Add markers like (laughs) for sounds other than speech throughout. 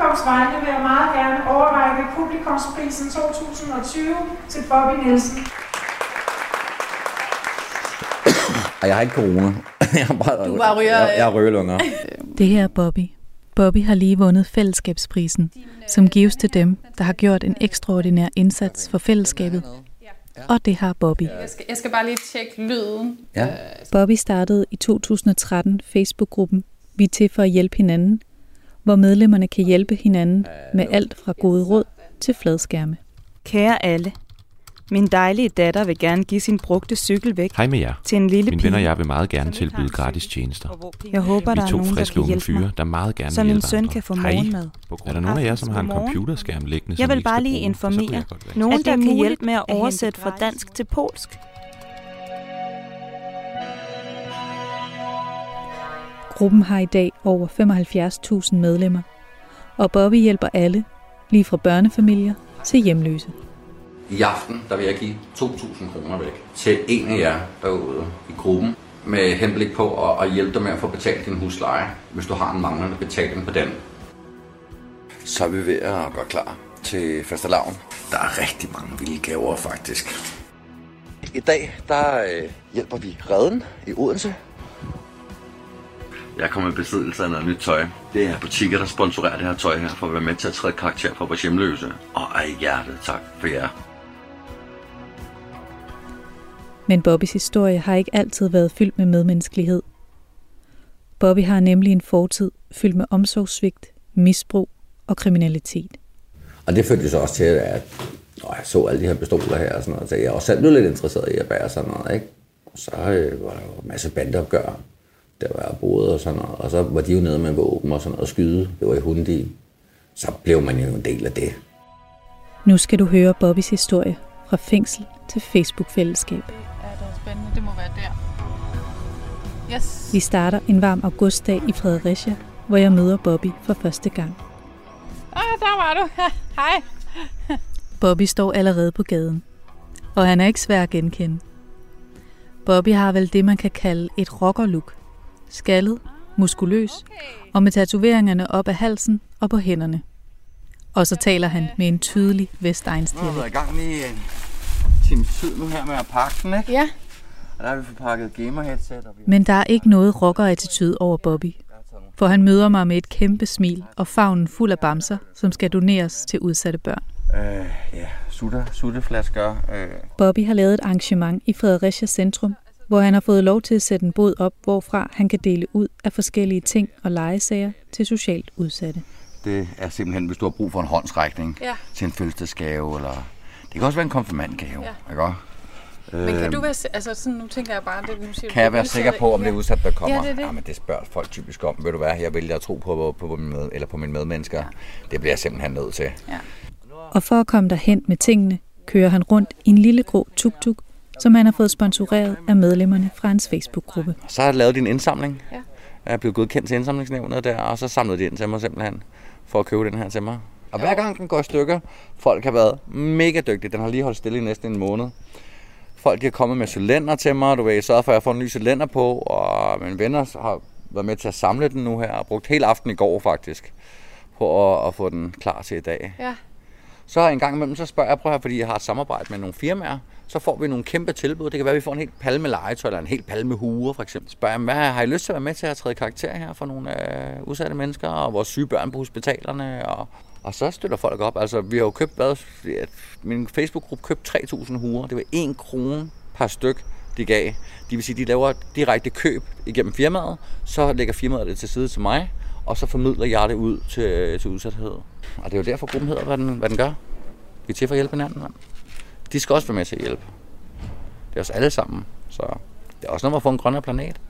publikums vegne vil jeg meget gerne overrække publikumsprisen 2020 til Bobby Nielsen. Og jeg har ikke corona. (laughs) Jeg har bare, Du bare ryger- jeg, jeg har røgelunger. Det her er Bobby. Bobby har lige vundet fællesskabsprisen, som gives til dem, der har gjort en ekstraordinær indsats for fællesskabet. Og det har Bobby. Jeg skal, jeg skal bare lige tjekke lyden. Ja. Bobby startede i 2013 Facebook-gruppen Vi er til for at hjælpe hinanden, hvor medlemmerne kan hjælpe hinanden med alt fra gode råd til fladskærme. Kære alle. Min dejlige datter vil gerne give sin brugte cykel væk Hej med jer. til en lille pige. venner og jeg vil meget gerne tilbyde gratis tjenester. Jeg håber, der er er to nogen, der friske kan unge hjælpe fyre, der meget gerne Så vil min hjælpe søn andre. kan få morgenmad. Er der nogen af jer, som har en computerskærm liggende, Jeg vil bare lige bruge? Informere nogen, der Er kan hjælpe med at oversætte fra dansk til polsk. Gruppen har i dag over 75.000 medlemmer, og Bobby hjælper alle, lige fra børnefamilier til hjemløse. I aften der vil jeg give 2.000 kroner væk til en af jer derude i gruppen med henblik på at, at hjælpe dig med at få betalt din husleje, hvis du har en manglende betaling på den. Så er vi ved at gøre klar til fastelavn. Der er rigtig mange vilde gaver faktisk. I dag der øh, hjælper vi Redden i Odense. Jeg kommer i besiddelse af noget nyt tøj. Det er butikker, der sponsorerer det her tøj her, for at være med til at træde karakter for vores hjemløse. Og af hjertet tak for jer. Men Bobbys historie har ikke altid været fyldt med medmenneskelighed. Bobby har nemlig en fortid fyldt med omsorgssvigt, misbrug og kriminalitet. Og det førte jo så også til, at når jeg så alle de her pistoler her og sådan noget, så jeg også selv blev lidt interesseret i at bære sådan noget, ikke? Og så øh, var der jo en masse bandeopgør, der var boede og sådan noget, og så var de jo nede med våben og sådan noget og skyde, det var i Hundi. Så blev man jo en del af det. Nu skal du høre Bobbys historie fra fængsel til Facebook-fællesskab. Det er spændende. Det må være der. Yes. Vi starter en varm augustdag i Fredericia, hvor jeg møder Bobby for første gang. Ah, der var du. (laughs) Hej. Bobby står allerede på gaden, og han er ikke svær at genkende. Bobby har vel det, man kan kalde et rockerlook. Skaldet, muskuløs og med tatoveringerne op ad halsen og på hænderne. Og så taler han med en tydelig Vestegns Nu har vi været i gang lige en times tid nu her med at pakke den, ikke? Ja. Og der har vi fået pakket gamer-headset. Og vi Men der er ikke noget rocker-attitude over Bobby. For han møder mig med et kæmpe smil og favnen fuld af bamser, som skal doneres til udsatte børn. Øh, ja, sutter, sutteflasker. Øh. Bobby har lavet et arrangement i Fredericia Centrum, hvor han har fået lov til at sætte en båd op, hvorfra han kan dele ud af forskellige ting og legesager til socialt udsatte. Det er simpelthen, hvis du har brug for en håndsrækning Ja. til en fødselsdagsgave, eller det kan også være en konfirmandgave, Ja. ikke? Men kan du være... si- Altså, sådan, nu tænker jeg bare... Det, nu siger du, Kan jeg du være udsætter- sikker på, om det er udsat, der kommer? Ja, det er det. Jamen, det spørger folk typisk om. Ved du hvad, jeg vælger at tro på, på, på, mine, med, eller på mine medmennesker. Ja. Det bliver jeg simpelthen nødt til. Og for at komme derhen med tingene, kører han rundt i en lille grå tuk-tuk, som han har fået sponsoreret af medlemmerne fra hans Facebook-gruppe. Så har jeg lavet din indsamling. Ja. Jeg er blevet godkendt til indsamlingsnævnet der, og så samlede de ind til mig simpelthen, for at købe den her til mig. Og hver gang den går i stykker, folk har været mega dygtige. Den har lige holdt stille i næsten en måned. Folk de har kommet med cylinder til mig, du ved, sørger for, at jeg får en ny cylinder på, og mine venner har været med til at samle den nu her, og brugt hele aften i går faktisk, på at, at få den klar til i dag. Ja. Så en gang imellem, så spørger jeg, prøv her, fordi jeg har et samarbejde med nogle firmaer, så får vi nogle kæmpe tilbud. Det kan være, at vi får en helt palme legetøj, eller en helt palme huer, for eksempel. Spørger jeg, hvad har I lyst til at være med til at træde karakter her for nogle øh, udsatte mennesker, og vores syge børn på hospitalerne, og, og så støtter folk op. Altså, vi har jo købt, hvad, at min Facebook-gruppe købte 3.000 huer. Det var 1 krone per styk, de gav. Det vil sige, de laver direkte køb igennem firmaet, så lægger firmaet det til side til mig, og så formidler jeg det ud til, til udsathed. Og det er jo derfor, gruppen hedder, hvad den, hvad den gør. Vi er til for at hjælpe hinanden, Man. De skal også være med til at hjælpe. Det er os alle sammen. Så det er også noget med at få en grønnere planet.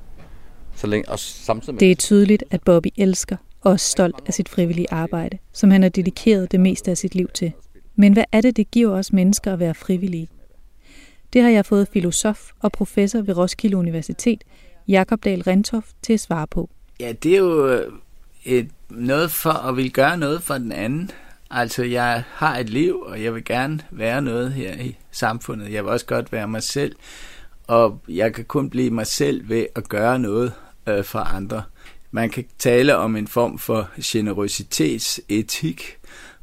Så længe, og samtidig Det er tydeligt, at Bobby elsker og er stolt af sit frivillige arbejde, som han har dedikeret det meste af sit liv til. Men hvad er det, det giver os mennesker at være frivillige? Det har jeg fået filosof og professor ved Roskilde Universitet, Jakob Dahl Rentoft, til at svare på. Ja, det er jo øh, et, noget for at vil gøre noget for den anden. Altså, jeg har et liv, og jeg vil gerne være noget her i samfundet. Jeg vil også godt være mig selv, og jeg kan kun blive mig selv ved at gøre noget øh, for andre. Man kan tale om en form for generøsitetsetik,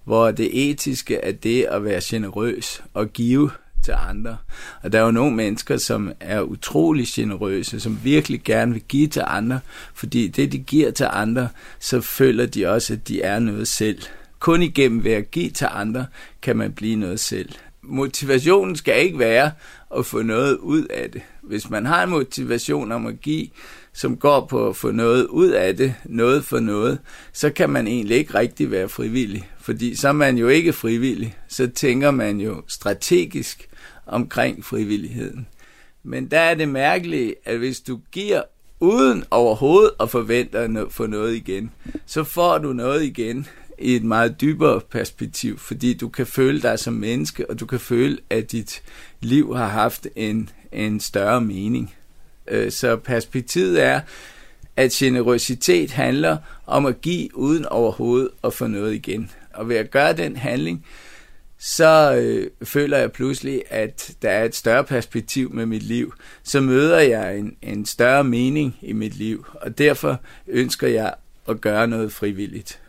hvor det etiske er det at være generøs og give til andre. Og der er jo nogle mennesker, som er utrolig generøse, som virkelig gerne vil give til andre, fordi det, de giver til andre, så føler de også, at de er noget selv. Kun igennem ved at give til andre, kan man blive noget selv. Motivationen skal ikke være at få noget ud af det. Hvis man har en motivation om at give, som går på at få noget ud af det, noget for noget, så kan man egentlig ikke rigtig være frivillig. Fordi så er man jo ikke frivillig. Så tænker man jo strategisk omkring frivilligheden. Men der er det mærkelige, at hvis du giver uden overhovedet at forvente at få noget igen, så får du noget igen i et meget dybere perspektiv, fordi du kan føle dig som menneske, og du kan føle, at dit liv har haft en, en større mening. Øh, så perspektivet er, at generøsitet handler om at give uden overhovedet at få noget igen. Og ved at gøre den handling, så øh, føler jeg pludselig, at der er et større perspektiv med mit liv. Så møder jeg en, en større mening i mit liv, og derfor ønsker jeg at gøre noget frivilligt.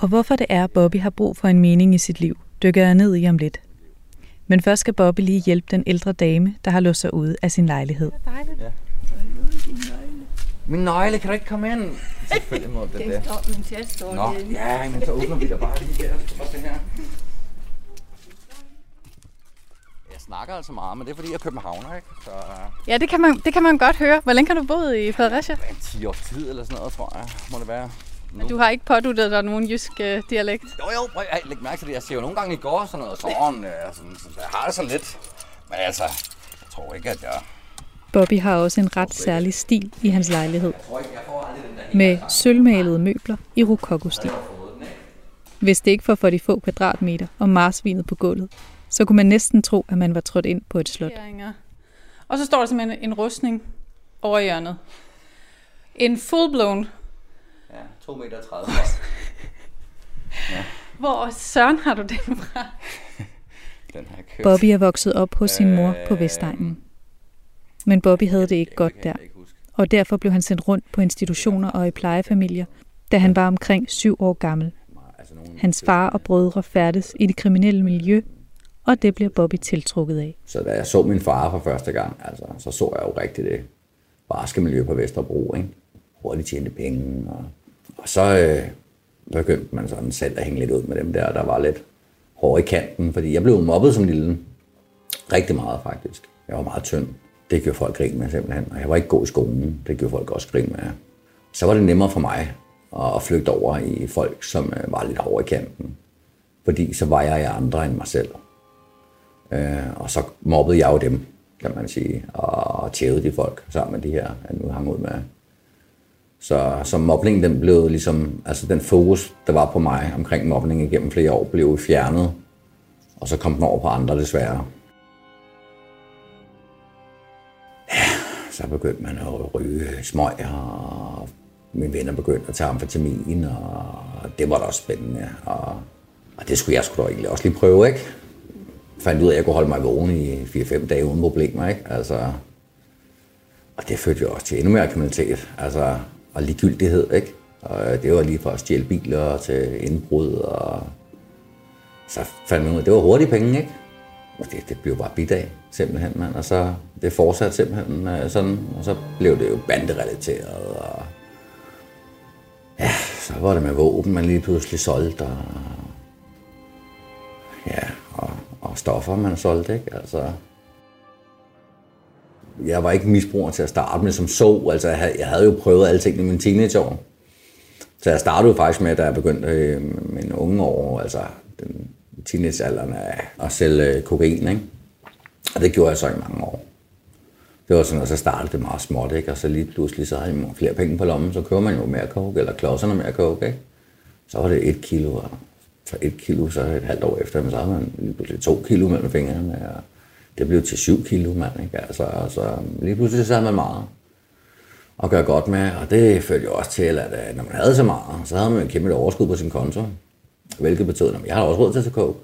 Og hvorfor det er, Bobby har brug for en mening i sit liv, dykker jeg ned i om lidt. Men først skal Bobby lige hjælpe den ældre dame, der har låst sig ude af sin lejlighed. Ja. Min nøgle, kan du ikke komme ind? Selvfølgelig må (laughs) det Den der. står, min test står Nå, ja, men så åbner vi da bare lige der. Se her. Jeg snakker altså meget, men det er fordi, jeg er københavner, ikke? Så Ja, det kan, man, det kan man godt høre. Hvor længe har du boet i Fredericia? en 10 års tid eller sådan noget, tror jeg, må det være. Nu. Du har ikke påduttet dig nogen jysk øh, dialekt. Jo, jo, prøv at lægge mærke til det. Jeg siger jo nogle gange i går sådan noget sådan, øh, sådan, sådan, jeg har det sådan lidt. Men altså, jeg tror ikke, at jeg... Bobby har også en ret særlig stil i hans lejlighed. Jeg tror ikke, jeg får aldrig den der Med sølvmalede møbler i rokoko-stil. Hvis det ikke var for de få kvadratmeter og marsvinet på gulvet, så kunne man næsten tro, at man var trådt ind på et slot. Og så står der simpelthen en rustning over hjørnet. En full-blown. Ja, 2 meter 30. (laughs) Hvor søren har du den fra? (laughs) Den her købt. Bobby er vokset op hos sin mor på Vestegnen. Men Bobby havde det ikke godt der, og derfor blev han sendt rundt på institutioner og i plejefamilier, da han var omkring syv år gammel. Hans far og brødre færdes i det kriminelle miljø, og det bliver Bobby tiltrukket af. Så da jeg så min far for første gang, altså, så så jeg jo rigtig det barske miljø på Vesterbro, ikke? hvor de tjente penge. Og, og så øh, begyndte man sådan selv at hænge lidt ud med dem der, der var lidt hårde i kanten, fordi jeg blev mobbet som lille. Rigtig meget faktisk. Jeg var meget tynd. Det gjorde folk grin med simpelthen. Og jeg var ikke god i skolen. Det gjorde folk også grin med. Så var det nemmere for mig at flygte over i folk, som øh, var lidt hårde i kanten. Fordi så var jeg i andre end mig selv. Øh, og så mobbede jeg jo dem, kan man sige, og tævede de folk sammen med de her, jeg nu hang ud med. Så, så mobningen, den blev ligesom, altså den fokus, der var på mig omkring mobning igennem flere år, blev fjernet. Og så kom den over på andre desværre. Ja, så begyndte man at ryge smøg, og mine venner begyndte at tage amfetamin, og det var da også spændende. Og, og det skulle jeg sgu da egentlig også lige prøve, ikke? fandt ud af, at jeg kunne holde mig vågen i 4-5 dage uden problemer, ikke? Altså, og det førte jo også til endnu mere kriminalitet, altså, og ligegyldighed, ikke? Og øh, det var lige fra at stjæle biler til indbrud, og så fandt man ud af, det var hurtige penge, ikke? Og det, det blev bare bidt af, simpelthen, mand. Og så det fortsatte simpelthen øh, sådan, og så blev det jo banderelateret, og ja, så var det med våben, man lige pludselig solgte, og ja, og, og stoffer, man solgte, ikke? Altså, jeg var ikke misbruger til at starte med som så. Altså, jeg havde, jeg havde jo prøvet alle tingene i mine teenageår. Så jeg startede faktisk med, da jeg begyndte øh, mine unge år, altså den teenagealderen, at, sælge øh, kokain, ikke? Og det gjorde jeg så i mange år. Det var sådan, at så startede det meget småt, ikke? Og så lige pludselig, så havde jeg flere penge på lommen, så kører man jo mere coke, eller klodserne mere coke, ikke? Så var det et kilo, og for et kilo, så et halvt år efter, men så havde man lige pludselig to kilo mellem fingrene, og det blev til 7 kilo, mand, ikke? Altså, altså, lige pludselig så havde man meget at gøre godt med, og det førte jo også til, at øh, når man havde så meget, så havde man et kæmpe overskud på sin konto, hvilket betød, at jeg har også råd til at tage.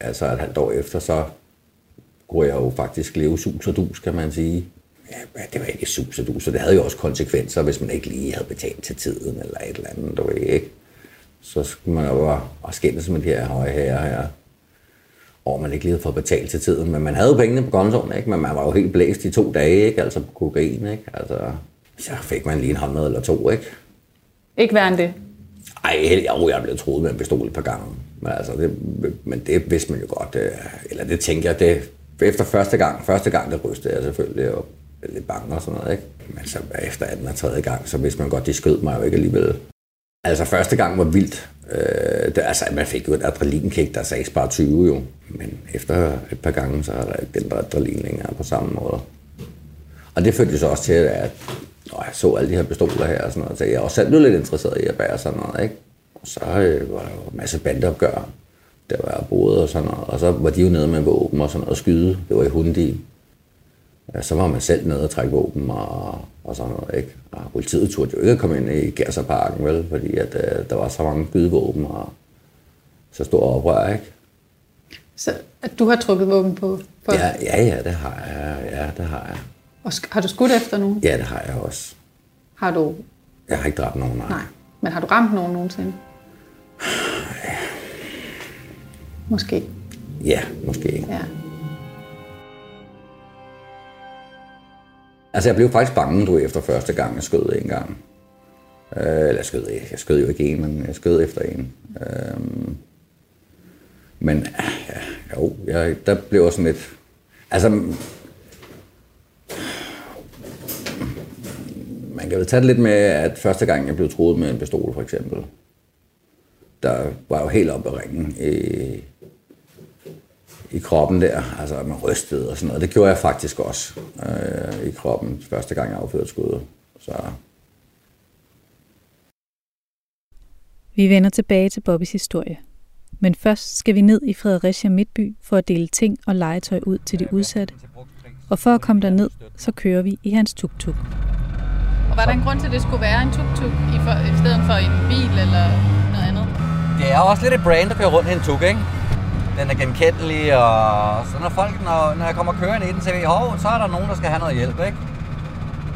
Altså et halvt år efter, så kunne jeg jo faktisk leve sus og dus, kan man sige. ja, det var ikke sus og dus, og det havde jo også konsekvenser, hvis man ikke lige havde betalt til tiden, eller et eller andet, du ved ikke. Så skulle man jo bare skændes med de her høje herrer her, og man ikke lige havde fået betalt til tiden. Men man havde jo pengene på kontoen, ikke? Men man var jo helt blæst i to dage, ikke? Altså på kokain, ikke? Altså, så fik man lige en håndmad eller to, ikke? Ikke værre end det? Ej, jo, jeg blev troet med en pistol et par gange. Men, altså, det, men det vidste man jo godt. øh, Eller det tænker jeg, det, efter første gang, første gang, det rystede jeg selvfølgelig, og lidt bange og sådan noget, ikke? Men så efter anden og tredje gang, så vidste man godt, de skød mig jo ikke alligevel. Altså første gang var vildt. Øh, det, altså, man fik jo et adrenalinkick, der sagde bare 20 jo. Men efter et par gange, så er der ikke den der adrenalin længere på samme måde. Og det førte jo så også til, at når jeg så alle de her pistoler her og sådan noget, så jeg også selv blev lidt interesseret i at bære sådan noget, ikke? Og så øh, var der jo en masse bandeopgør, der var boet og sådan noget. Og så var de jo nede med våben og sådan noget og skyde. Det var i Hundi. Ja, så var man selv nede og trække våben og, og sådan noget, ikke? Og politiet turde jo ikke komme ind i Gerserparken, vel? Fordi at, øh, der var så mange skydevåben og så stor oprør, ikke? Så at du har trukket våben på? på Ja, ja, ja, det har jeg. Ja, det har jeg. Og har du skudt efter nogen? Ja, det har jeg også. Har du? Jeg har ikke dræbt nogen, nej. Nej. Men har du ramt nogen nogensinde? (sighs) Måske. Ja, måske. Ja. Altså, jeg blev faktisk bange, du, efter første gang, jeg skød en gang. Øh, eller jeg skød, jeg skød jo ikke en, men jeg skød efter en. Øh, men ja, jo, jeg, der blev også sådan lidt... Altså, man kan vel tage det lidt med, at første gang, jeg blev troet med en pistol, for eksempel, der var jo helt oppe at ringe i, i kroppen der, altså man rystede og sådan noget. Det gjorde jeg faktisk også øh, i kroppen, første gang jeg affyrede skuddet. Så Vi vender tilbage til Bobbys historie. Men først skal vi ned i Fredericia Midtby for at dele ting og legetøj ud til de udsatte. Og for at komme derned, så kører vi i hans tuk-tuk. Og var der en grund til, at det skulle være en tuk-tuk i, for, i stedet for en bil eller noget andet? det er også lidt et brand, der kører rundt i en tuk, ikke? Den er genkendelig, og så når folk, når, når jeg kommer kørende i den, så ved hov, så er der nogen, der skal have noget hjælp, ikke?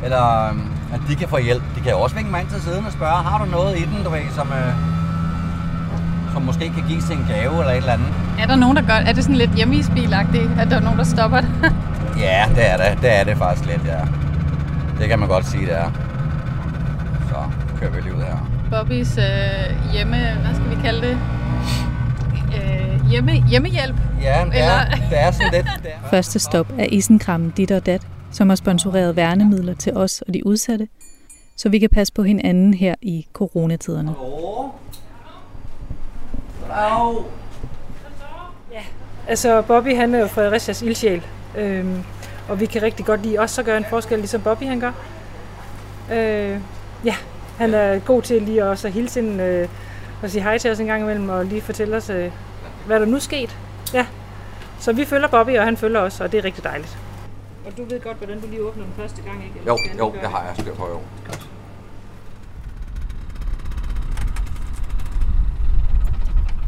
Eller øhm, at de kan få hjælp. De kan jo også vinke mig ind til siden og spørge, har du noget i den, du ved, som, øh, som måske kan gives til en gave eller et eller andet? Er der nogen, der gør Er det sådan lidt hjemmeisbilagtigt, at der er nogen, der stopper det? (laughs) Ja, det er det. Det er det faktisk lidt, ja. Det kan man godt sige, det er. Så kører vi lige ud her. Bobbys øh, hjemme... Hvad skal vi kalde det? (laughs) Øh, hjemme, hjemmehjælp? Ja, det er, Eller- det er sådan lidt... Det er. Første stop er Isenkrammen Dit og Dat, som har sponsoreret værnemidler til os og de udsatte, så vi kan passe på hinanden her i coronatiderne. Hallo? Hallo? Altså, Bobby han er jo Fredericias ildsjæl, øhm, og vi kan rigtig godt lide også at gøre en forskel, ligesom Bobby han gør. Øh, ja, han er god til lige også at hilse ind øh, og sige hej til os en gang imellem, og lige fortælle os, øh, hvad der nu er sket. Ja, så vi følger Bobby, og han følger os, og det er rigtig dejligt. Og du ved godt, hvordan du lige åbner den første gang, ikke? Eller Jo, jo, det har jeg styr på, jo.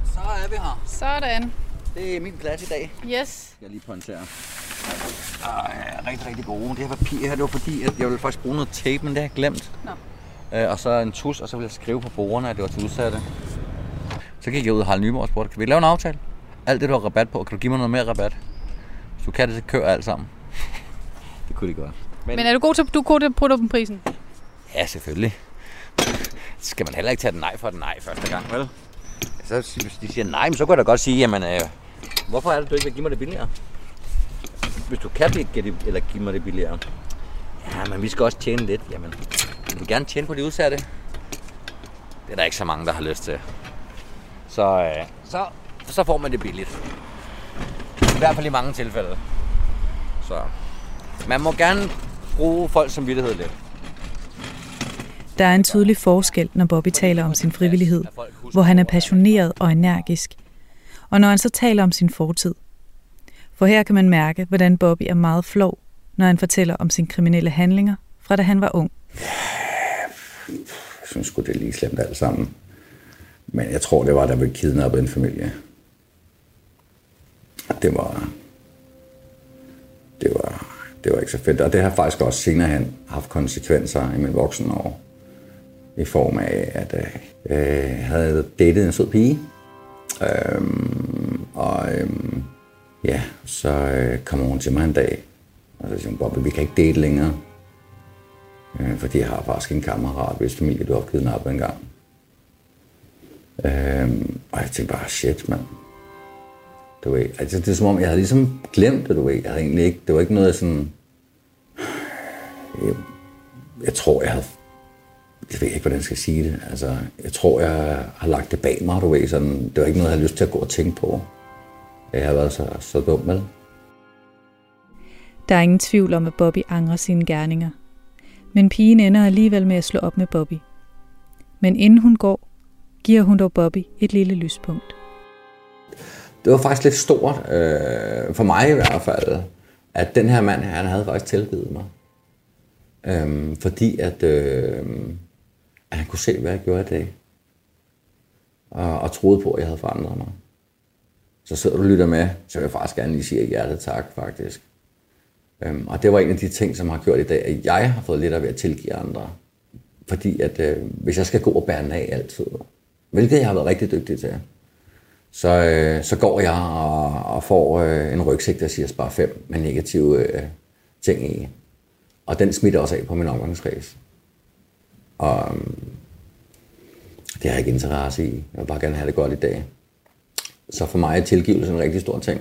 Så er vi her. Sådan. Det er min plads i dag. Yes. Jeg lige pointere. Ej, rigtig, rigtig gode. Det her papir her, det var fordi, at jeg ville faktisk bruge noget tape, men det har jeg glemt. Nå. Øh, og så en tus, og så ville jeg skrive på bordene, at det var til udsatte. Så gik jeg ud og Harald Nyborg og spurgte, kan vi lave en aftale? Alt det, du har rabat på, kan du give mig noget mere rabat? Hvis du kan det, så kør alt sammen. (laughs) det kunne de godt. Men er du god til, du er god til at putte på prisen? Ja, selvfølgelig. Skal man heller ikke tage den nej for den nej første gang, vel? Så hvis de siger nej, men så kan jeg da godt sige, jamen, øh, hvorfor er det, du ikke vil give mig det billigere? Hvis du kan blive, det, eller give mig det billigere. Ja, men vi skal også tjene lidt. Jamen, vi vil gerne tjene på de udsatte. Det er der ikke så mange, der har lyst til. Så, øh, så, så får man det billigt. I hvert fald i mange tilfælde. Så man må gerne bruge folk som vidtighed lidt. Der er en tydelig forskel, når Bobby taler om sin frivillighed, hvor han er passioneret og energisk, og når han så taler om sin fortid. For her kan man mærke, hvordan Bobby er meget flov, når han fortæller om sine kriminelle handlinger, fra da han var ung. Jeg synes sgu, det er lige slemt alt sammen. Men jeg tror, det var, der blev kidnappet en familie. Det var... Det var... det var ikke så fedt. Og det har faktisk også senere hen haft konsekvenser i min voksne år. I form af, at øh, jeg havde datet en sød pige. Øhm, og øhm, ja, så øh, kommer hun til mig en dag, og så siger hun, Bobby, vi kan ikke date længere. Øh, fordi jeg har faktisk en kammerat, hvis familie du har kidnappet en gang. Øhm, og jeg tænkte bare, shit, mand. Du ved, altså, det er som om, jeg havde ligesom glemt det, du ved. Jeg havde egentlig ikke, det var ikke noget sådan... Jeg, jeg tror, jeg havde... Jeg ved ikke, hvordan jeg skal sige det. Altså, jeg tror, jeg har lagt det bag mig, du ved. Sådan, det var ikke noget, jeg havde lyst til at gå og tænke på. Jeg har været så, så dum med Der er ingen tvivl om, at Bobby angrer sine gerninger. Men pigen ender alligevel med at slå op med Bobby. Men inden hun går, giver hun dog Bobby et lille lyspunkt. Det var faktisk lidt stort, øh, for mig i hvert fald, at den her mand, han havde faktisk tilgivet mig. Øhm, fordi at, øh, at han kunne se, hvad jeg gjorde i dag. Og, og troede på, at jeg havde forandret mig. Så sidder du og lytter med, så vil jeg faktisk gerne lige sige hjertet tak, faktisk. Øhm, og det var en af de ting, som har gjort i dag, at jeg har fået lidt af ved at tilgive andre. Fordi at øh, hvis jeg skal gå og bære den af altid, hvilket jeg har været rigtig dygtig til, så, øh, så går jeg og, og får øh, en rygsæk, der siger bare fem med negative øh, ting i. Og den smitter også af på min omgangskreds. Og øhm, det har jeg ikke interesse i. Jeg vil bare gerne have det godt i dag. Så for mig er tilgivelse en rigtig stor ting.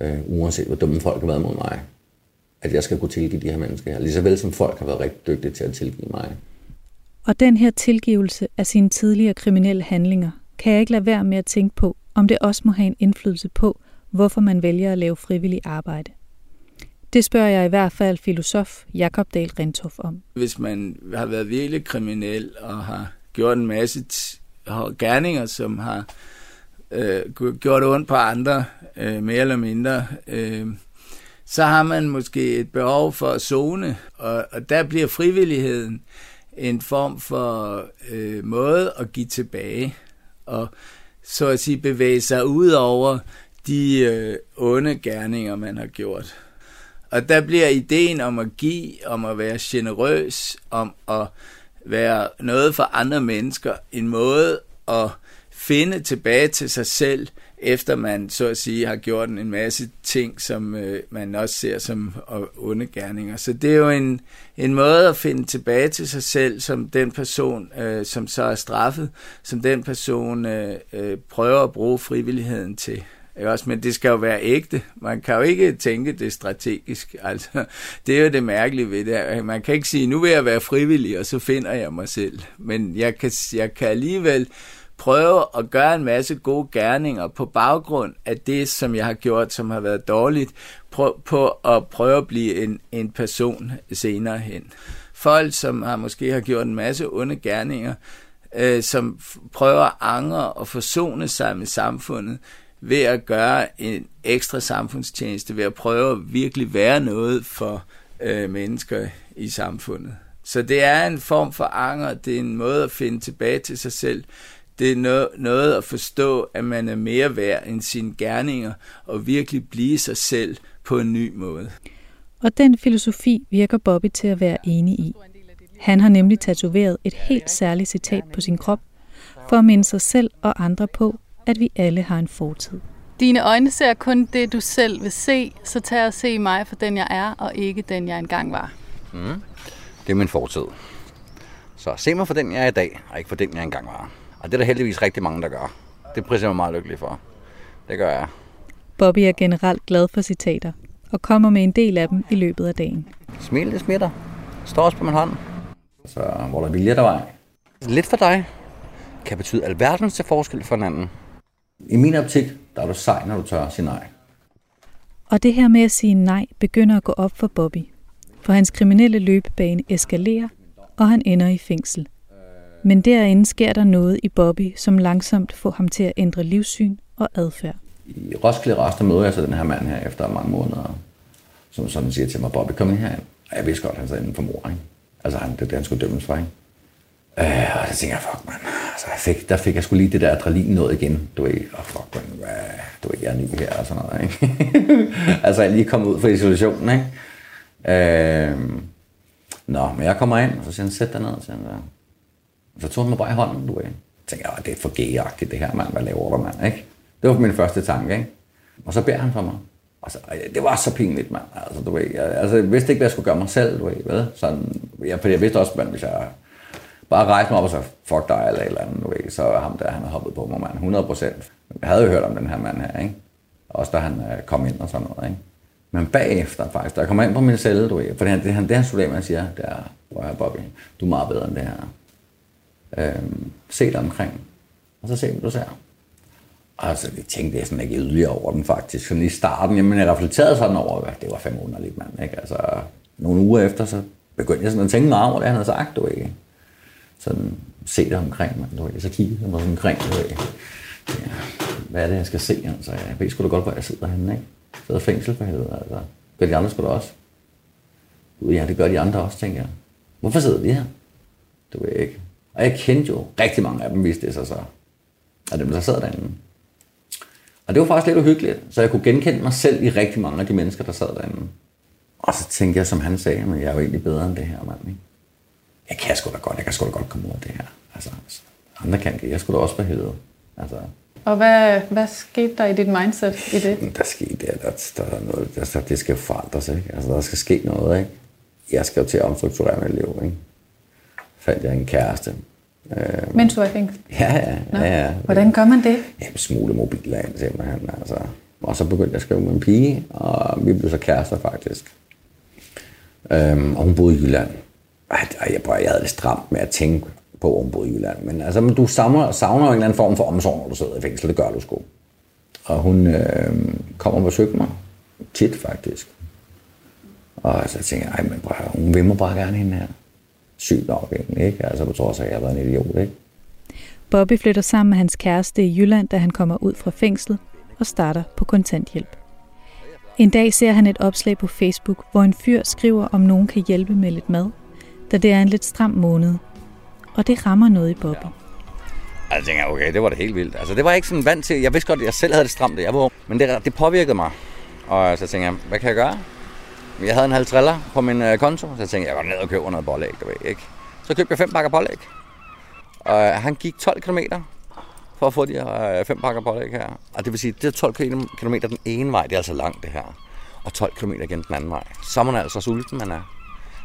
Øh, uanset hvor dumme folk har været mod mig. At jeg skal kunne tilgive de her mennesker her. Ligeså vel som folk har været rigtig dygtige til at tilgive mig. Og den her tilgivelse af sine tidligere kriminelle handlinger, kan jeg ikke lade være med at tænke på, om det også må have en indflydelse på, hvorfor man vælger at lave frivillig arbejde. Det spørger jeg i hvert fald filosof Jakob Dahl Rentoff om. Hvis man har været virkelig kriminel og har gjort en masse gerninger, som har øh, gjort ondt på andre, øh, mere eller mindre, øh, så har man måske et behov for at zone, og, og der bliver frivilligheden en form for øh, måde at give tilbage, og så at sige bevæge sig ud over de øh, onde gerninger, man har gjort. Og der bliver ideen om at give, om at være generøs, om at være noget for andre mennesker, en måde at finde tilbage til sig selv, efter man så at sige har gjort en masse ting, som øh, man også ser som onde gerninger. Så det er jo en, en måde at finde tilbage til sig selv, som den person, øh, som så er straffet, som den person øh, øh, prøver at bruge frivilligheden til. Ikke også? Men det skal jo være ægte. Man kan jo ikke tænke det strategisk. (laughs) Altså, det er jo det mærkelige ved det. Man kan ikke sige, nu vil jeg være frivillig, og så finder jeg mig selv. Men jeg kan, jeg kan alligevel prøve at gøre en masse gode gerninger på baggrund af det, som jeg har gjort, som har været dårligt, prøv, på at prøve at blive en, en person senere hen. Folk, som har måske har gjort en masse onde gerninger, øh, som prøver at angre og forsone sig med samfundet, ved at gøre en ekstra samfundstjeneste, ved at prøve at virkelig være noget for øh, mennesker i samfundet. Så det er en form for anger, det er en måde at finde tilbage til sig selv, det er noget, noget at forstå, at man er mere værd end sine gerninger, og virkelig blive sig selv på en ny måde. Og den filosofi virker Bobby til at være enig i. Han har nemlig tatoveret et helt særligt citat på sin krop, for at minde sig selv og andre på, at vi alle har en fortid. Dine øjne ser kun det, du selv vil se, så tag og se mig for den, jeg er, og ikke den, jeg engang var. Mm. Det er min fortid. Så se mig for den, jeg er i dag, og ikke for den, jeg engang var. Og det er der heldigvis rigtig mange, der gør. Det priser jeg mig meget lykkelig for. Det gør jeg. Bobby er generelt glad for citater, og kommer med en del af dem i løbet af dagen. Smil, det smitter. Står også på min hånd. Så hvor der vilje, der vej. Lidt for dig kan betyde alverdens til forskel for hinanden. I min optik, der er du sej, når du tør at sige nej. Og det her med at sige nej begynder at gå op for Bobby. For hans kriminelle løbebane eskalerer, og han ender i fængsel. Men derinde sker der noget i Bobby, som langsomt får ham til at ændre livssyn og adfærd. I Roskilde Rester møder jeg så den her mand her efter mange måneder, som sådan siger til mig, Bobby, kom ind herind. Og jeg vidste godt, at han sad inden for mor, ikke? Altså, han, det er det, han skulle dømmes for, ikke? Øh, og så tænker jeg, fuck, man. Altså, jeg fik, der fik jeg skulle lige det der adrenalin noget igen. Du ved, oh, fuck, man, hvad, du ved, jeg er ny her og sådan noget, ikke? (laughs) altså, jeg er lige kommet ud fra isolationen, ikke? Øh, nå, men jeg kommer ind, og så siger han, sæt dig ned, og så, siger han, så tog han mig bare i hånden, du ved. Så tænkte jeg, det er for gayagtigt det her, mand, hvad laver du, mand, ikke? Det var min første tanke, ikke? Og så beder han for mig. Og så, det var så pinligt, mand. Altså, du ved, jeg, altså, jeg vidste ikke, hvad jeg skulle gøre mig selv, du ved, hvad? Sådan, jeg, fordi jeg vidste også, at hvis jeg bare rejste mig op og så, fuck dig, eller eller andet, du ved, så er ham der, han havde hoppet på mig, mand, 100 procent. Jeg havde jo hørt om den her mand her, ikke? Også da han øh, kom ind og sådan noget, ikke? Men bagefter faktisk, da jeg kommer ind på min celle, du ved, for det, han, det, han, det han det man siger, det er, hvor er Bobby, du er meget bedre end det her. Øh, se dig omkring, og så se, hvad du ser. Altså, jeg tænkte jeg sådan ikke yderligere over den faktisk. Sådan i starten, jamen jeg reflekterede sådan over, at det var fem underligt, mand. Ikke? Altså, nogle uger efter, så begyndte jeg sådan at tænke meget over det, han havde sagt, du ikke. Sådan, se dig omkring, mand, du ikke. Så kiggede jeg mig omkring, du ikke. Ja, hvad er det, jeg skal se? Altså, jeg ved sgu da godt, hvor jeg sidder henne, ikke? Så sidder fængsel for helvede, altså. Gør de andre sgu da også? Ja, det gør de andre også, tænker jeg. Hvorfor sidder de her? Du ved ikke. Og jeg kendte jo rigtig mange af dem, vidste det sig så. Og dem, der sad derinde. Og det var faktisk lidt uhyggeligt, så jeg kunne genkende mig selv i rigtig mange af de mennesker, der sad derinde. Og så tænkte jeg, som han sagde, men jeg er jo egentlig bedre end det her, mand. Ikke? Jeg kan sgu da godt, jeg kan sgu da godt komme ud af det her. Altså, altså andre kan det, jeg skulle da også for helvede. Altså, og hvad, hvad skete der i dit mindset i det? Der skete det, at der, der er noget, der, det skal forandres, ikke? Altså, der skal ske noget, ikke? Jeg skal jo til at omstrukturere mit liv, ikke? Fandt jeg en kæreste, Øh, fængsel? Ja, ja, ja, ja. Hvordan gør man det? Ja, smule mobiler ind simpelthen. Altså. Og så begyndte jeg at skrive med en pige, og vi blev så kærester faktisk. Øhm, og hun boede i Jylland. Ej, jeg, jeg, jeg havde det stramt med at tænke på, at hun boede i Jylland. Men altså, men du savner, savner en eller anden form for omsorg, når du sidder i fængsel. Det gør du sgu. Og hun øh, kommer og besøger mig. Tit faktisk. Og så tænker jeg, men bror, hun vil mig bare gerne hende her sygt nok egentlig, ikke? Altså på trods af, at jeg har været en idiot, ikke? Bobby flytter sammen med hans kæreste i Jylland, da han kommer ud fra fængslet og starter på kontanthjælp. En dag ser han et opslag på Facebook, hvor en fyr skriver, om nogen kan hjælpe med lidt mad, da det er en lidt stram måned. Og det rammer noget i Bobby. Ja. Altså, jeg tænker, okay, det var det helt vildt. Altså, det var jeg ikke sådan vant til. Jeg vidste godt, at jeg selv havde det stramt, jeg var Men det, det påvirkede mig. Og så tænkte jeg, hvad kan jeg gøre? Jeg havde en halv triller på min øh, konto, så jeg tænkte, jeg går ned og køber noget pålæg, du ved, ikke? Så købte jeg fem pakker pålæg. Og øh, han gik 12 km for at få de her øh, fem pakker pålæg her. Og det vil sige, det er 12 km den ene vej, det er altså langt det her. Og 12 km igen den anden vej. Så er man altså sulten, man er.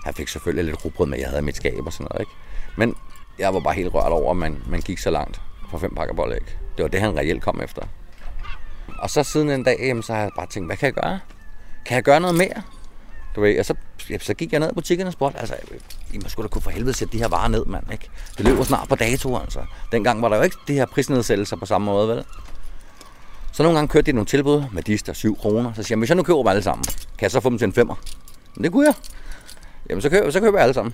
Han fik selvfølgelig lidt rugbrød med, jeg havde i mit skab og sådan noget, ikke? Men jeg var bare helt rørt over, at man, man gik så langt for fem pakker pålæg. Det var det, han reelt kom efter. Og så siden en dag, jamen, så har jeg bare tænkt, hvad kan jeg gøre? Kan jeg gøre noget mere? Du ved, og så, ja, så gik jeg ned i butikken og spurgte, altså, I må sgu da kunne for helvede sætte de her varer ned, mand, ikke? Det løber snart på dato, altså. Dengang var der jo ikke de her prisnedsættelser på samme måde, vel? Så nogle gange kørte de nogle tilbud med dister 7 kroner. Så siger jeg, hvis jeg nu køber dem alle sammen, kan jeg så få dem til en femmer? Men det kunne jeg. Jamen, så køber, så køber jeg alle sammen.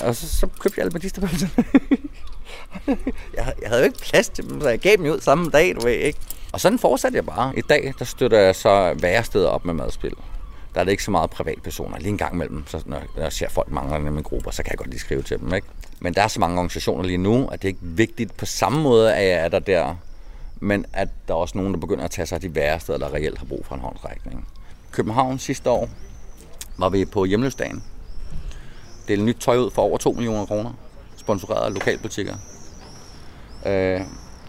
Og så, så købte jeg alle medisterpølser. (laughs) jeg, jeg havde jo ikke plads til dem, så jeg gav dem ud samme dag, du ved, ikke? Og sådan fortsatte jeg bare. I dag, der støtter jeg så væresteder op med madspil der er det ikke så meget privatpersoner. Lige en gang imellem, så når jeg ser folk mangler i grupper, så kan jeg godt lige skrive til dem. Ikke? Men der er så mange organisationer lige nu, at det er ikke vigtigt på samme måde, at jeg er der der, men at der er også nogen, der begynder at tage sig af de værste, der reelt har brug for en håndrækning. København sidste år var vi på hjemløsdagen. Det er nyt tøj ud for over 2 millioner kroner, sponsoreret af lokalbutikker. Øh,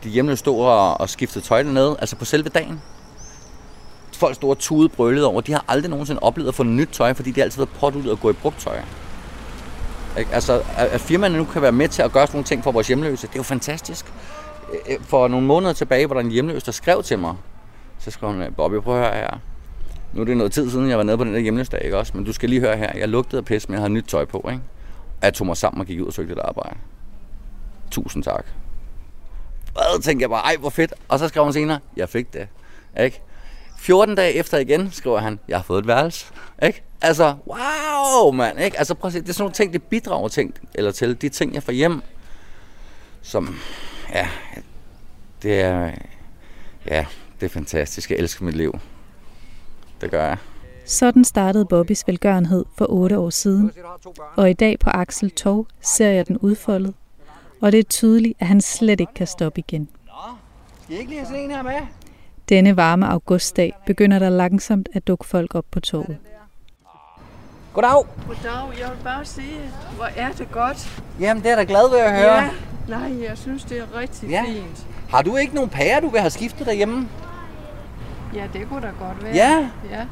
de hjemløse stod og skiftede tøj ned, altså på selve dagen folk stod og tude brølede over, de har aldrig nogensinde oplevet at få nyt tøj, fordi de har altid været påduttet at gå i brugt tøj. Ikke? Altså, at firmaerne nu kan være med til at gøre sådan nogle ting for vores hjemløse, det er jo fantastisk. Øh, for nogle måneder tilbage var der en hjemløs, der skrev til mig. Så skrev hun, Bobby, prøv at høre her. Nu er det noget tid siden, jeg var nede på den der hjemløsdag, ikke også? Men du skal lige høre her. Jeg lugtede af pis, men jeg havde nyt tøj på, ikke? Og jeg tog mig sammen og gik ud og søgte et arbejde. Tusind tak. Hvad, tænkte jeg bare, ej, hvor fedt. Og så skrev hun senere, jeg fik det. Ikke? 14 dage efter igen, skriver han, jeg har fået et værelse. Ikke? Altså, wow, mand. Ikke? Altså, prøv at se, det er sådan nogle ting, det bidrager ting, eller til de ting, jeg får hjem, som, ja, det er, ja, det er fantastisk. Jeg elsker mit liv. Det gør jeg. Sådan startede Bobbys velgørenhed for otte år siden, og i dag på Axel Tog ser jeg den udfoldet, og det er tydeligt, at han slet ikke kan stoppe igen. Nå, skal I ikke lige have sådan en her med? Denne varme augustdag begynder der langsomt at dukke folk op på toget. Goddag. Goddag, jeg vil bare sige, hvor er det godt. Jamen, det er da glad ved at høre. Ja, nej, jeg synes, det er rigtig Ja. fint. Har du ikke nogen pærer, du vil have skiftet derhjemme? Ja, det kunne da godt være. Ja. ja.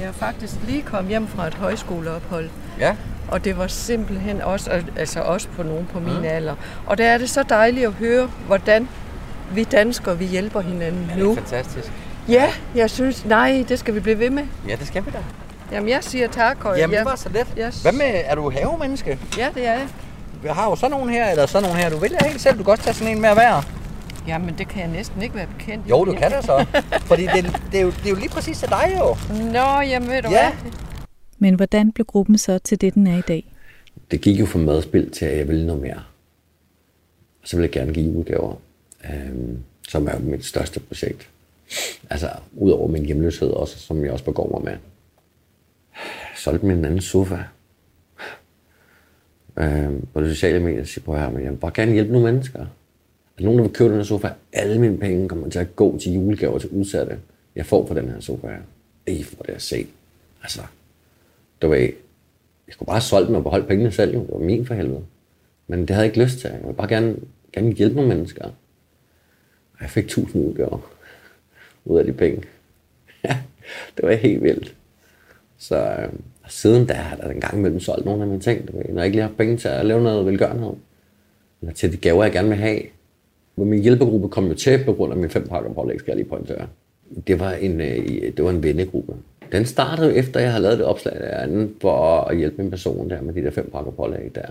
Jeg er faktisk lige kommet hjem fra et højskoleophold. Ja. Og det var simpelthen også, altså også på nogen på min alder. Og der er det så dejligt at høre, hvordan vi danskere, vi hjælper hinanden Det nu. er fantastisk. Ja, jeg synes, nej, det skal vi blive ved med. Ja, det skal vi da. Jamen, jeg siger tak, og Jamen, ja, det var så let. Yes. Hvad med, er du havemenneske? ja, det er jeg. Jeg har jo sådan nogen her, eller sådan nogen her. Du vælger helt selv. Du kan også tage sådan en med at være. Jamen, det kan jeg næsten ikke være bekendt. Jo, du kan det så. Fordi det, det, er jo, det er jo lige præcis til dig jo. Nå, jamen ved du Ja. hvad? Men hvordan blev gruppen så til det, den er i dag? det gik jo fra madspil til, at jeg ville noget mere. Og så ville jeg gerne give julegaver, øh, som er jo mit største projekt. Altså, udover min hjemløshed også, som jeg også begår mig med. Solgte min anden sofa. Øh, på de sociale medier siger på her, men jeg vil bare gerne hjælpe nogle mennesker. Er nogen, der vil købe den her sofa? Alle mine penge kommer til at gå til julegaver til udsatte. Jeg får på den her sofa her. I får det at se. Altså, du ved, jeg skulle bare have solgt den og beholdt pengene selv, jo. Det var min for helvede. Men det havde jeg ikke lyst til. Jeg ville bare gerne, gerne hjælpe nogle mennesker. Og jeg fik 1000 udgaver ud af de penge. Det var helt vildt. Så øh, og siden da har der en gang imellem solgt nogle af mine ting. Du ved, når jeg ikke lige har penge til at lave noget velgørenhed. Eller til de gaver, jeg gerne vil have. Men min hjælpegruppe kom jo til på grund af min fem pakker pålæg, skal jeg lige pointere. Det var en, øh, det var en vennegruppe. Den startede efter, jeg havde lavet det opslag derinde, for at hjælpe en person der med de der fem pakker pålæg der.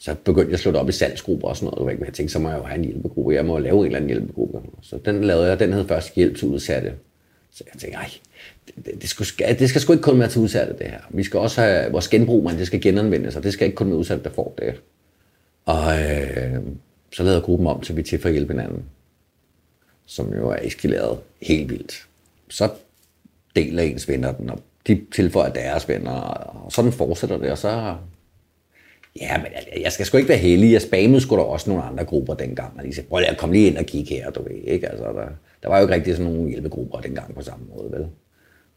Så begyndte jeg at slå det op i salgsgrupper og sådan noget. ved ikke, Men jeg tænkte, så må jeg jo have en hjælpegruppe. Jeg må lave en eller anden hjælpegruppe. Så den lavede jeg. Den hed først hjælp til udsatte. Så jeg tænkte, ej, det, det, det, skal, det skal sgu ikke kun være til udsatte, det her. Vi skal også have vores genbrug, man, det skal genanvendes, og det skal ikke kun være udsatte, der får det. Og øh, så lavede gruppen om til, vi til for at hjælpe hinanden. Som jo er eskaleret helt vildt. Så deler ens venner den, og de tilføjer deres venner, og sådan fortsætter det, og så... Ja, men jeg, jeg skal sgu ikke være heldig. Jeg spammede sgu da også nogle andre grupper dengang, og de sagde, prøv lige at komme lige ind og kigge her, du ved, ikke? Altså, der, der var jo ikke rigtig sådan nogle hjælpegrupper dengang på samme måde, vel?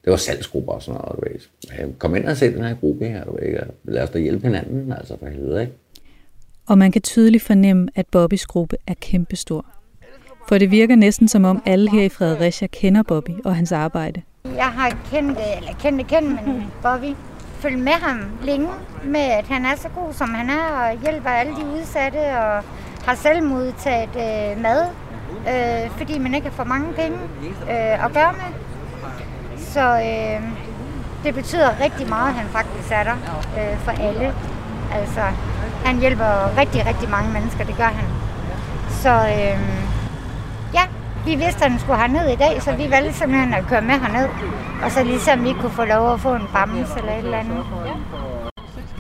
Det var salgsgrupper og sådan noget, du ved. Kom ind og se den her gruppe her, du ved, ikke? Lad os da hjælpe hinanden, altså for helvede, ikke? Og man kan tydeligt fornemme, at Bobbys gruppe er kæmpestor. For det virker næsten som om alle her i Fredericia kender Bobby og hans arbejde. Jeg har kendt, eller kendt kendt, men Bobby følge med ham længe med, at han er så god, som han er, og hjælper alle de udsatte, og har selv modtaget øh, mad, øh, fordi man ikke har for mange penge øh, at gøre med. Så øh, det betyder rigtig meget, at han faktisk er der øh, for alle. Altså, han hjælper rigtig, rigtig mange mennesker, det gør han. Så øh, ja, vi vidste, at han skulle herned i dag, så vi valgte simpelthen at køre med herned. Og så ligesom vi kunne få lov at få en bamse eller et eller andet.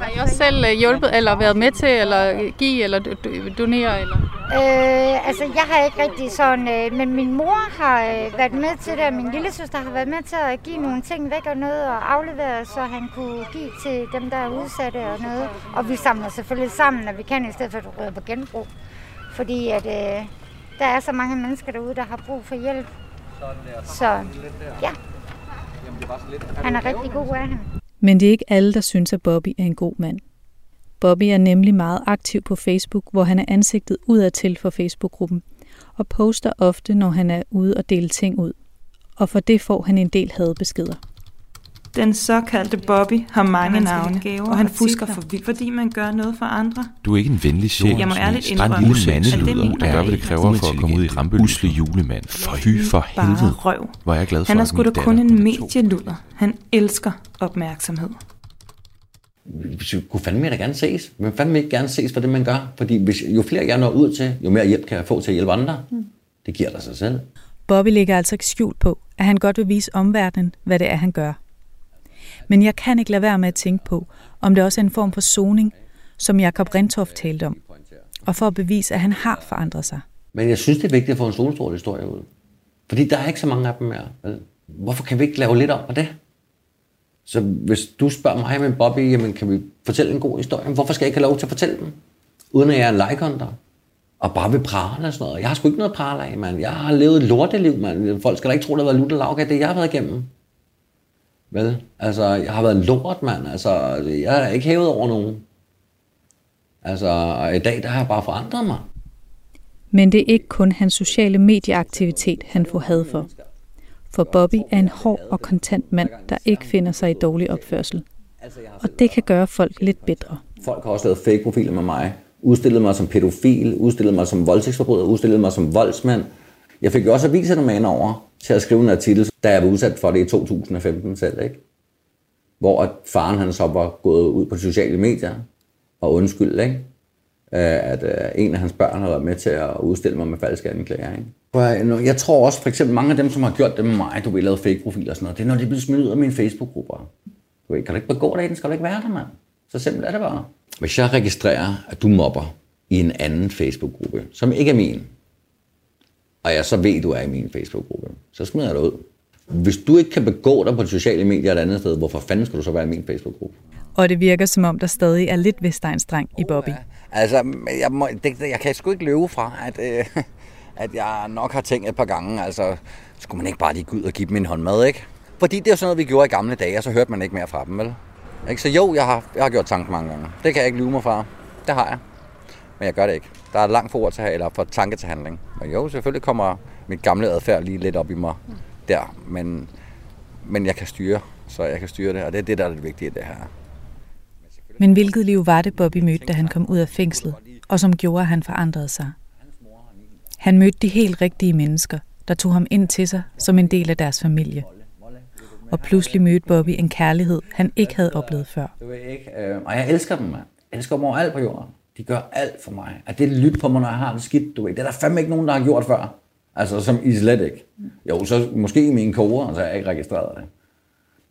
Har I også selv øh, hjulpet, eller været med til, eller give, eller do- do- donere? Eller? Øh, altså, jeg har ikke rigtig sådan, øh, men min mor har øh, været med til det, og min lille søster har været med til at give nogle ting væk og noget, og aflevere, så han kunne give til dem, der er udsatte og noget. Og vi samler selvfølgelig sammen, når vi kan, i stedet for at rydde på genbrug. Fordi at, øh, der er så mange mennesker derude, der har brug for hjælp. Så ja, han er rigtig god af han. Men det er ikke alle, der synes, at Bobby er en god mand. Bobby er nemlig meget aktiv på Facebook, hvor han er ansigtet udadtil for Facebook-gruppen, og poster ofte, når han er ude og dele ting ud. Og for det får han en del hadbeskeder. Den såkaldte Bobby har mange Han navne, gaver og han og fusker for vildt, fordi man gør noget for andre. Du er ikke en venlig sjæl. Jeg må ærligt Bare en indrømme, lille at det mandeluder, mener der gør, hvad det kræver for at komme ud i rampelyset. Usle julemand. Fy for helvede. røv. Hvor er jeg glad for, Han er at sgu da kun en medieluder. Han elsker opmærksomhed. Vi kunne fandme da gerne ses. Men fandme ikke gerne ses for det, man gør. Fordi hvis, jo flere jeg når ud til, jo mere hjælp kan jeg få til at hjælpe andre. Mm. Det giver dig sig selv. Bobby lægger altså ikke skjult på, at han godt vil vise omverdenen, hvad det er, han gør. Men jeg kan ikke lade være med at tænke på, om det også er en form for soning, som Jakob Rentoft talte om, og for at bevise, at han har forandret sig. Men jeg synes, det er vigtigt at få en solstråle historie ud. Fordi der er ikke så mange af dem mere. Hvorfor kan vi ikke lave lidt om på det? Så hvis du spørger mig men Bobby, jamen kan vi fortælle en god historie? Hvorfor skal jeg ikke have lov til at fortælle den? Uden at jeg er en like Og bare vil prale og sådan noget. Jeg har sgu ikke noget prale af, mand. Jeg har levet et lorteliv, mand. Folk skal da ikke tro, der har været lutter lavga, det jeg har været igennem. Vel? Altså, jeg har været en lort, mand. Altså, jeg er ikke hævet over nogen. Altså, og i dag, der har jeg bare forandret mig. Men det er ikke kun hans sociale medieaktivitet, han får had for. For Bobby er en hård og kontant mand, der ikke finder sig i dårlig opførsel. Og det kan gøre folk lidt bedre. Folk har også lavet fake profiler med mig. Udstillet mig som pædofil, udstillet mig som voldtægtsforbryder, udstillet mig som voldsmand. Jeg fik jo også aviserne med ind over til at skrive en artikel, da jeg var udsat for det i 2015 selv, ikke? Hvor at faren han så var gået ud på sociale medier og undskyld, ikke? Øh, at øh, en af hans børn har været med til at udstille mig med falske anklager. Ikke? Jeg, jeg tror også, for eksempel mange af dem, som har gjort det med mig, du ved, lavet fake-profiler og sådan noget, det er, når de bliver smidt ud af mine Facebook-grupper. Du ved, kan du ikke begå det, skal du ikke være der, mand. Så simpelt er det bare. Hvis jeg registrerer, at du mobber i en anden Facebook-gruppe, som ikke er min, og jeg så ved, du er i min Facebook-gruppe, så smider jeg dig ud. Hvis du ikke kan begå dig på de sociale medier et andet sted, hvorfor fanden skal du så være i min Facebook-gruppe? Og det virker som om, der stadig er lidt Vestegnsdreng i Bobby. Altså, jeg, må, det, jeg kan sgu ikke løbe fra, at, øh, at jeg nok har tænkt et par gange, altså, skulle man ikke bare lige gå ud og give dem en håndmad, ikke? Fordi det er sådan noget, vi gjorde i gamle dage, og så hørte man ikke mere fra dem, vel? Ikke? Så jo, jeg har, jeg har gjort tanken mange gange. Det kan jeg ikke lyve mig fra. Det har jeg. Men jeg gør det ikke. Der er langt for ord til, eller for tanke til handling. Men jo, selvfølgelig kommer mit gamle adfærd lige lidt op i mig der. Men, men jeg kan styre, så jeg kan styre det, og det er det, der er det vigtige i det her. Men hvilket liv var det, Bobby mødte, da han kom ud af fængslet, og som gjorde, at han forandrede sig? Han mødte de helt rigtige mennesker, der tog ham ind til sig som en del af deres familie. Og pludselig mødte Bobby en kærlighed, han ikke havde oplevet før. Du ved ikke, øh, og jeg elsker dem, mand. Jeg elsker dem over alt på jorden. De gør alt for mig. At det lytter på mig, når jeg har det skidt, du ved. Det er der fandme ikke nogen, der har gjort før. Altså, som I slet ikke. Jo, så måske i mine koger, så har jeg ikke registreret det.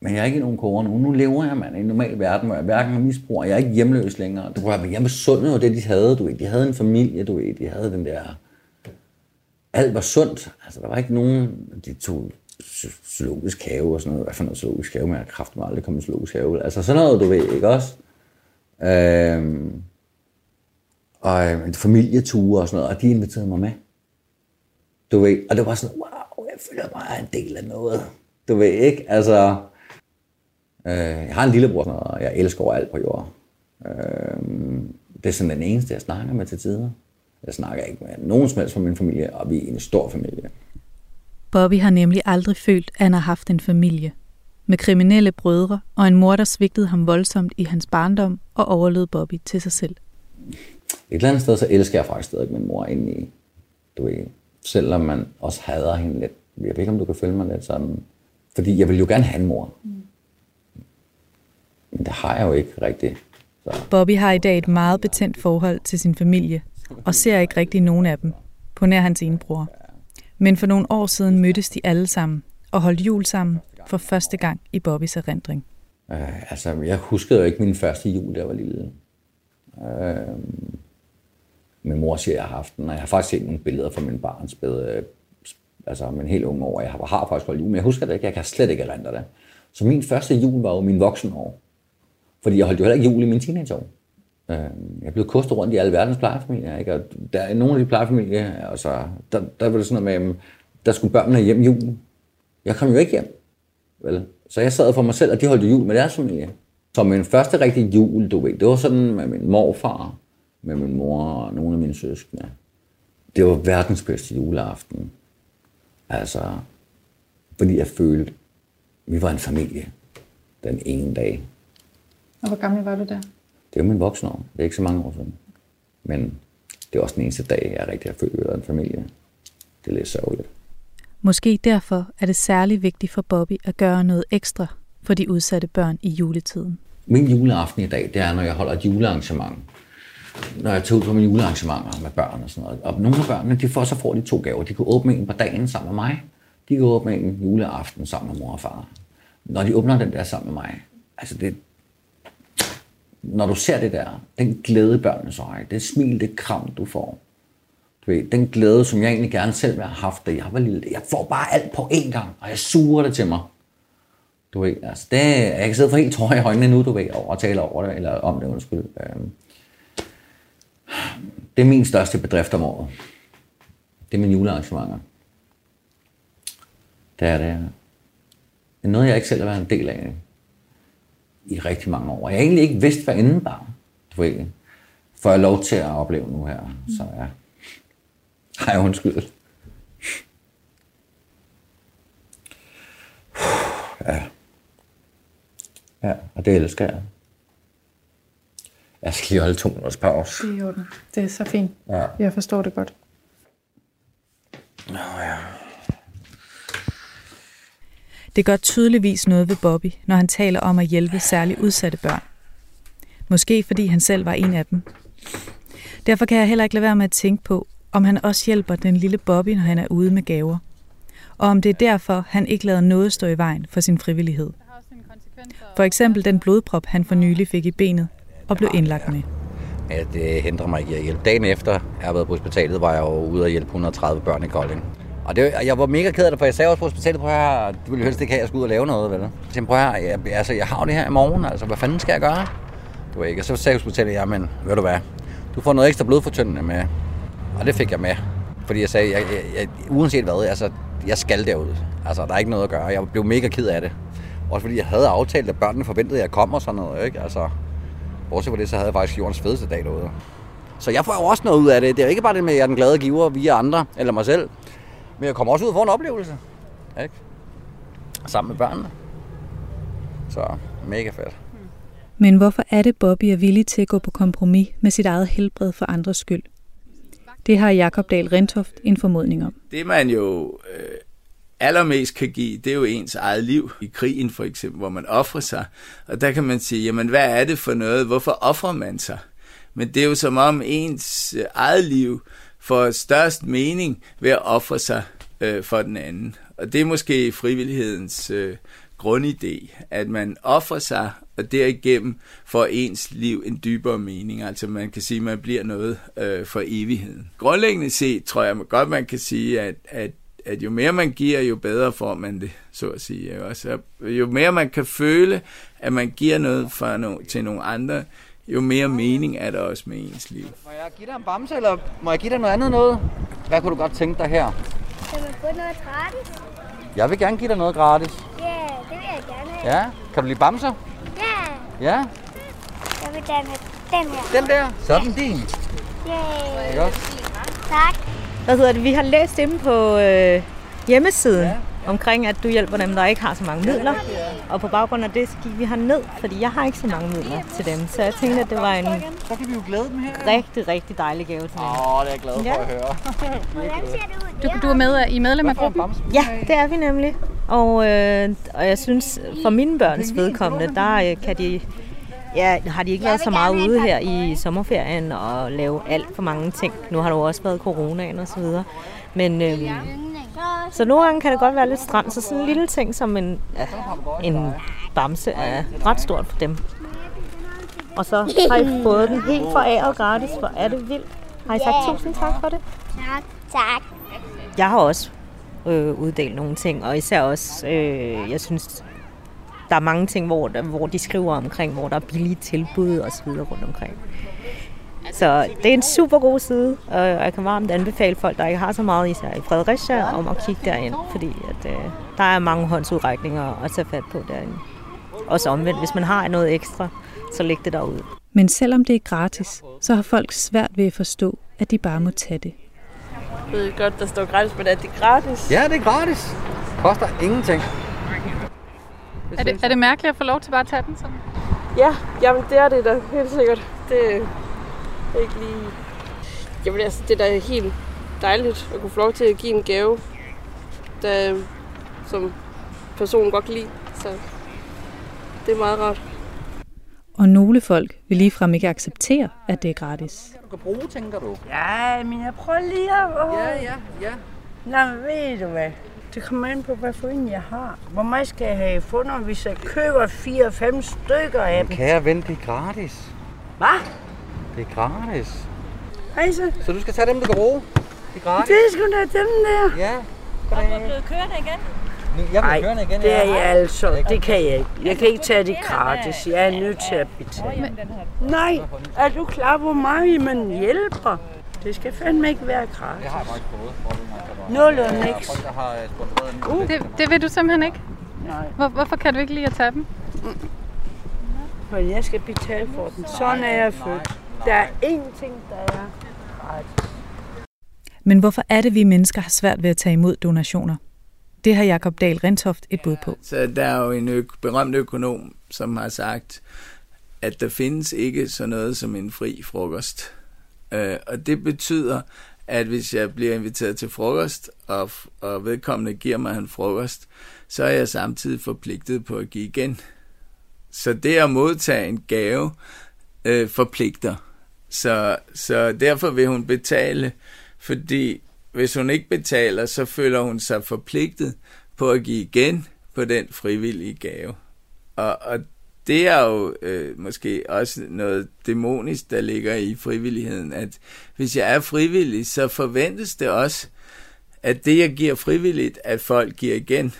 Men jeg er ikke i nogen koger nu. Nu lever jeg, mand, i en normal verden, hvor jeg hverken har misbrug, jeg er ikke hjemløs længere. Du var, jeg sundt, jo det, de havde, du ved. De havde en familie, du ved. De havde den der... Alt var sundt. Altså, der var ikke nogen... De tog zoologisk have og sådan noget. Hvad for noget zoologisk have? Men jeg har kraftigt aldrig kommet i zoologisk have. Altså sådan noget, du ved, ikke også? Øhm, og øh, familieture og sådan noget, og de inviterede mig med. Du ved, og det var sådan, wow, jeg føler mig en del af noget. Du ved ikke, altså... Øh, jeg har en lillebror, og jeg elsker over alt på jorden. Øh, det er sådan den eneste, jeg snakker med til tider. Jeg snakker ikke med nogen som helst fra min familie, og vi er en stor familie. Bobby har nemlig aldrig følt, at han har haft en familie. Med kriminelle brødre og en mor, der svigtede ham voldsomt i hans barndom og overlod Bobby til sig selv. Et eller andet sted, så elsker jeg faktisk stadig min mor indeni. Du ved, selvom man også hader hende lidt. Jeg ved ikke, om du kan følge mig lidt sådan. Fordi jeg vil jo gerne have en mor. Men det har jeg jo ikke rigtigt. Så. Bobby har i dag et meget betændt forhold til sin familie, og ser ikke rigtig nogen af dem, på nær hans ene bror. Men for nogle år siden mødtes de alle sammen og holdt jul sammen for første gang i Bobbys erindring. Øh, altså, jeg huskede jo ikke min første jul, da jeg var lille. Øh, min mor siger, at jeg har haft den, og jeg har faktisk set nogle billeder fra min barns bed, øh, altså min helt unge år. Jeg har, har faktisk holdt jul, men jeg husker det ikke. Jeg kan slet ikke erindre det. Så min første jul var jo min voksenår. Fordi jeg holdt jo heller ikke jul i min teenageår. Øhm, jeg blev kostet rundt i alle verdens plejefamilier. Ikke? Og der er nogle af de plejefamilier, altså, der, der var det sådan noget med, der skulle børnene hjem julen. Jeg kom jo ikke hjem. Vel? Så jeg sad for mig selv, og de holdt jul med deres familie. Så min første rigtige jul, du ved, det var sådan med min morfar, med min mor og nogle af mine søskende. Det var verdens bedste juleaften. Altså, fordi jeg følte, vi var en familie den ene dag. Og hvor gammel var du der? Det er jo min voksne år. Det er ikke så mange år siden. Men det er også den eneste dag, jeg rigtig har følt, at en familie. Det er lidt sørgeligt. Måske derfor er det særlig vigtigt for Bobby at gøre noget ekstra for de udsatte børn i juletiden. Min juleaften i dag, det er, når jeg holder et julearrangement. Når jeg tager ud på mine julearrangementer med børn og sådan noget. Og nogle af børnene, de får, så får de to gaver. De kan åbne en på dagen sammen med mig. De kan åbne en juleaften sammen med mor og far. Når de åbner den der sammen med mig, altså det, når du ser det der, den glæde børnene så har, det smil, det kram, du får. Du ved, den glæde, som jeg egentlig gerne selv vil have haft, da jeg var lille. Jeg får bare alt på én gang, og jeg suger det til mig. Du ved, altså det, jeg kan sidde for helt tårer i øjnene nu, du ved, og tale over det, eller om det, undskyld. Øhm, det er min største bedrift om året. Det er mine julearrangementer. Det er det. Det er noget, jeg ikke selv har været en del af i rigtig mange år. Jeg har egentlig ikke vidst, hvad inden indebar. Du ved, får jeg lov til at opleve nu her. Så ja. Har jeg undskyld. Ja. Ja, og det elsker jeg. Jeg skal lige holde to minutters pause. Det er orden. Det er så fint. Ja. Jeg forstår det godt. Nå ja. Det gør tydeligvis noget ved Bobby, når han taler om at hjælpe særligt udsatte børn. Måske fordi han selv var en af dem. Derfor kan jeg heller ikke lade være med at tænke på, om han også hjælper den lille Bobby, når han er ude med gaver. Og om det er derfor, han ikke lader noget stå i vejen for sin frivillighed. For eksempel den blodprop, han for nylig fik i benet og blev indlagt med. Ja, det hindrer mig ikke i at hjælpe. Dagen efter, jeg har været på hospitalet, var jeg jo ude og hjælpe 130 børn i Kolding. Og det, jeg var mega ked af det, for jeg sagde også på hospitalet, prøv her, du ville helst ikke have, at jeg skulle ud og lave noget, vel? Så jeg prøv her, jeg, altså, jeg har det her i morgen, altså, hvad fanden skal jeg gøre? Du ved ikke, og så sagde hospitalet, jamen, ved du hvad, du får noget ekstra blodfortyndende med. Og det fik jeg med, fordi jeg sagde, jeg, jeg, jeg, uanset hvad, altså, jeg skal derud. Altså, der er ikke noget at gøre. Jeg blev mega ked af det. Også fordi jeg havde aftalt, at børnene forventede, at jeg kom og sådan noget, ikke? Altså, bortset fra det, så havde jeg faktisk jordens fedeste dag derude. Så jeg får jo også noget ud af det. Det er jo ikke bare det med, at jeg er den glade giver via andre, eller mig selv. Men jeg kommer også ud og får en oplevelse. Ikke? Sammen med børnene. Så mega fedt. Men hvorfor er det, Bobby er villig til at gå på kompromis med sit eget helbred for andres skyld? Det har Jakob Dahl Rentoft en formodning om. Det man jo øh, allermest kan give, det er jo ens eget liv. I krigen for eksempel, hvor man offrer sig. Og der kan man sige, jamen hvad er det for noget? Hvorfor offrer man sig? Men det er jo som om ens øh, eget liv får størst mening ved at ofre sig øh, for den anden. Og det er måske frivillighedens øh, grundidé, at man offrer sig, og derigennem får ens liv en dybere mening. Altså man kan sige, at man bliver noget øh, for evigheden. Grundlæggende set tror jeg godt, man kan sige, at, at at jo mere man giver, jo bedre får man det, så at sige. Også. Jo mere man kan føle, at man giver noget for no, til nogle andre, jo mere mening er der også med ens liv. Må jeg give dig en bamse, eller må jeg give dig noget andet noget? Hvad kunne du godt tænke dig her? Kan man få noget gratis? Jeg vil gerne give dig noget gratis. Ja, det vil jeg gerne have. Ja? Kan du lide bamser? Ja, Ja? jeg vil gerne have den her. Den der? Så er den din. Yay. Ikke også? Tak. Hvad hedder det? Vi har læst inde på øh, hjemmesiden ja. omkring, at du hjælper dem, der ikke har så mange midler. Og på baggrund af det, så gik vi ned, fordi jeg har ikke så mange midler til dem. Så jeg tænkte, at det var en Så kan vi jo glæde dem her. rigtig, rigtig dejlig gave til dem. Åh, det er jeg glad for Ja. at høre. Du, du er med i medlem af gruppen? Ja, det er vi nemlig. Og, øh, og jeg synes, for mine børns vedkommende, der øh, kan de, ja, har de ikke været så meget ude her i sommerferien og lave alt for mange ting. Nu har der jo også været coronaen og så videre. Men øh, så nogle gange kan det godt være lidt stramt, så sådan en lille ting som en, ja, en bamse er ret stort for dem. Og så har I fået den helt foræret gratis, hvor er det vildt. Har I sagt tusind tak for det? Tak. Tak. Jeg har også øh, uddelt nogle ting, og især også, øh, jeg synes, der er mange ting, hvor, hvor de skriver omkring, hvor der er billige tilbud og så videre rundt omkring. Så det er en super god side, og jeg kan varmt anbefale folk, der ikke har så meget, især i Fredericia, om at kigge derind, fordi at, øh, der er mange håndsudrækninger at tage fat på derinde. Også omvendt, hvis man har noget ekstra, så læg det derud. Men selvom det er gratis, så har folk svært ved at forstå, at de bare må tage det. Jeg ved godt, der står gratis, men er det gratis? Ja, det er gratis. Koster ingenting. Er det, er det mærkeligt at få lov til bare at tage den sådan? Ja, jamen det er det da, helt sikkert. Det er ikke lige... Jamen altså, det er da helt dejligt at kunne få lov til at give en gave, der, som personen godt kan lide. Så det er meget rart. Og nogle folk vil ligefrem ikke acceptere, at det er gratis. Du kan bruge, tænker du? Ja, men jeg prøver lige at... Ja, ja, ja. Nå, ved du hvad? Det kommer an på, hvad for en jeg har. Hvor meget skal jeg have fundet, hvis jeg køber 4-5 stykker af dem? Kære ven, det er gratis. Hvad? Det er gratis. Altså, Så du skal tage dem, du kan bruge. Det er gratis. det er sgu da dem der. Ja. Og du er blevet kørende igen? Nu, jeg Nej, bliver kørende igen. det er jeg altså. Det kan jeg ikke. Jeg kan ikke tage det gratis. Jeg er nødt til at betale. Nej, er du klar, hvor meget man hjælper? Det skal fandme ikke være gratis. Det har jeg faktisk fået. Nul og Der er niks. folk, der har øh, sponsoreret en Det, det vil du simpelthen ikke? Nej. Hvor, hvorfor kan du ikke lide at tage dem? For jeg skal betale for den. Sådan er jeg født. Der er ingenting, der er gratis. Men hvorfor er det, vi mennesker har svært ved at tage imod donationer? Det har Jakob Dahl Rentoft et bud på. Så der er jo en ø- berømt økonom, som har sagt, at der findes ikke sådan noget som en fri frokost. Øh, og det betyder, at hvis jeg bliver inviteret til frokost, og, og vedkommende giver mig en frokost, så er jeg samtidig forpligtet på at give igen. Så det at modtage en gave øh, forpligter. Så, så derfor vil hun betale, fordi hvis hun ikke betaler, så føler hun sig forpligtet på at give igen på den frivillige gave. Og, og det er jo øh, måske også noget dæmonisk, der ligger i frivilligheden, at hvis jeg er frivillig, så forventes det også, at det, jeg giver frivilligt, at folk giver igen.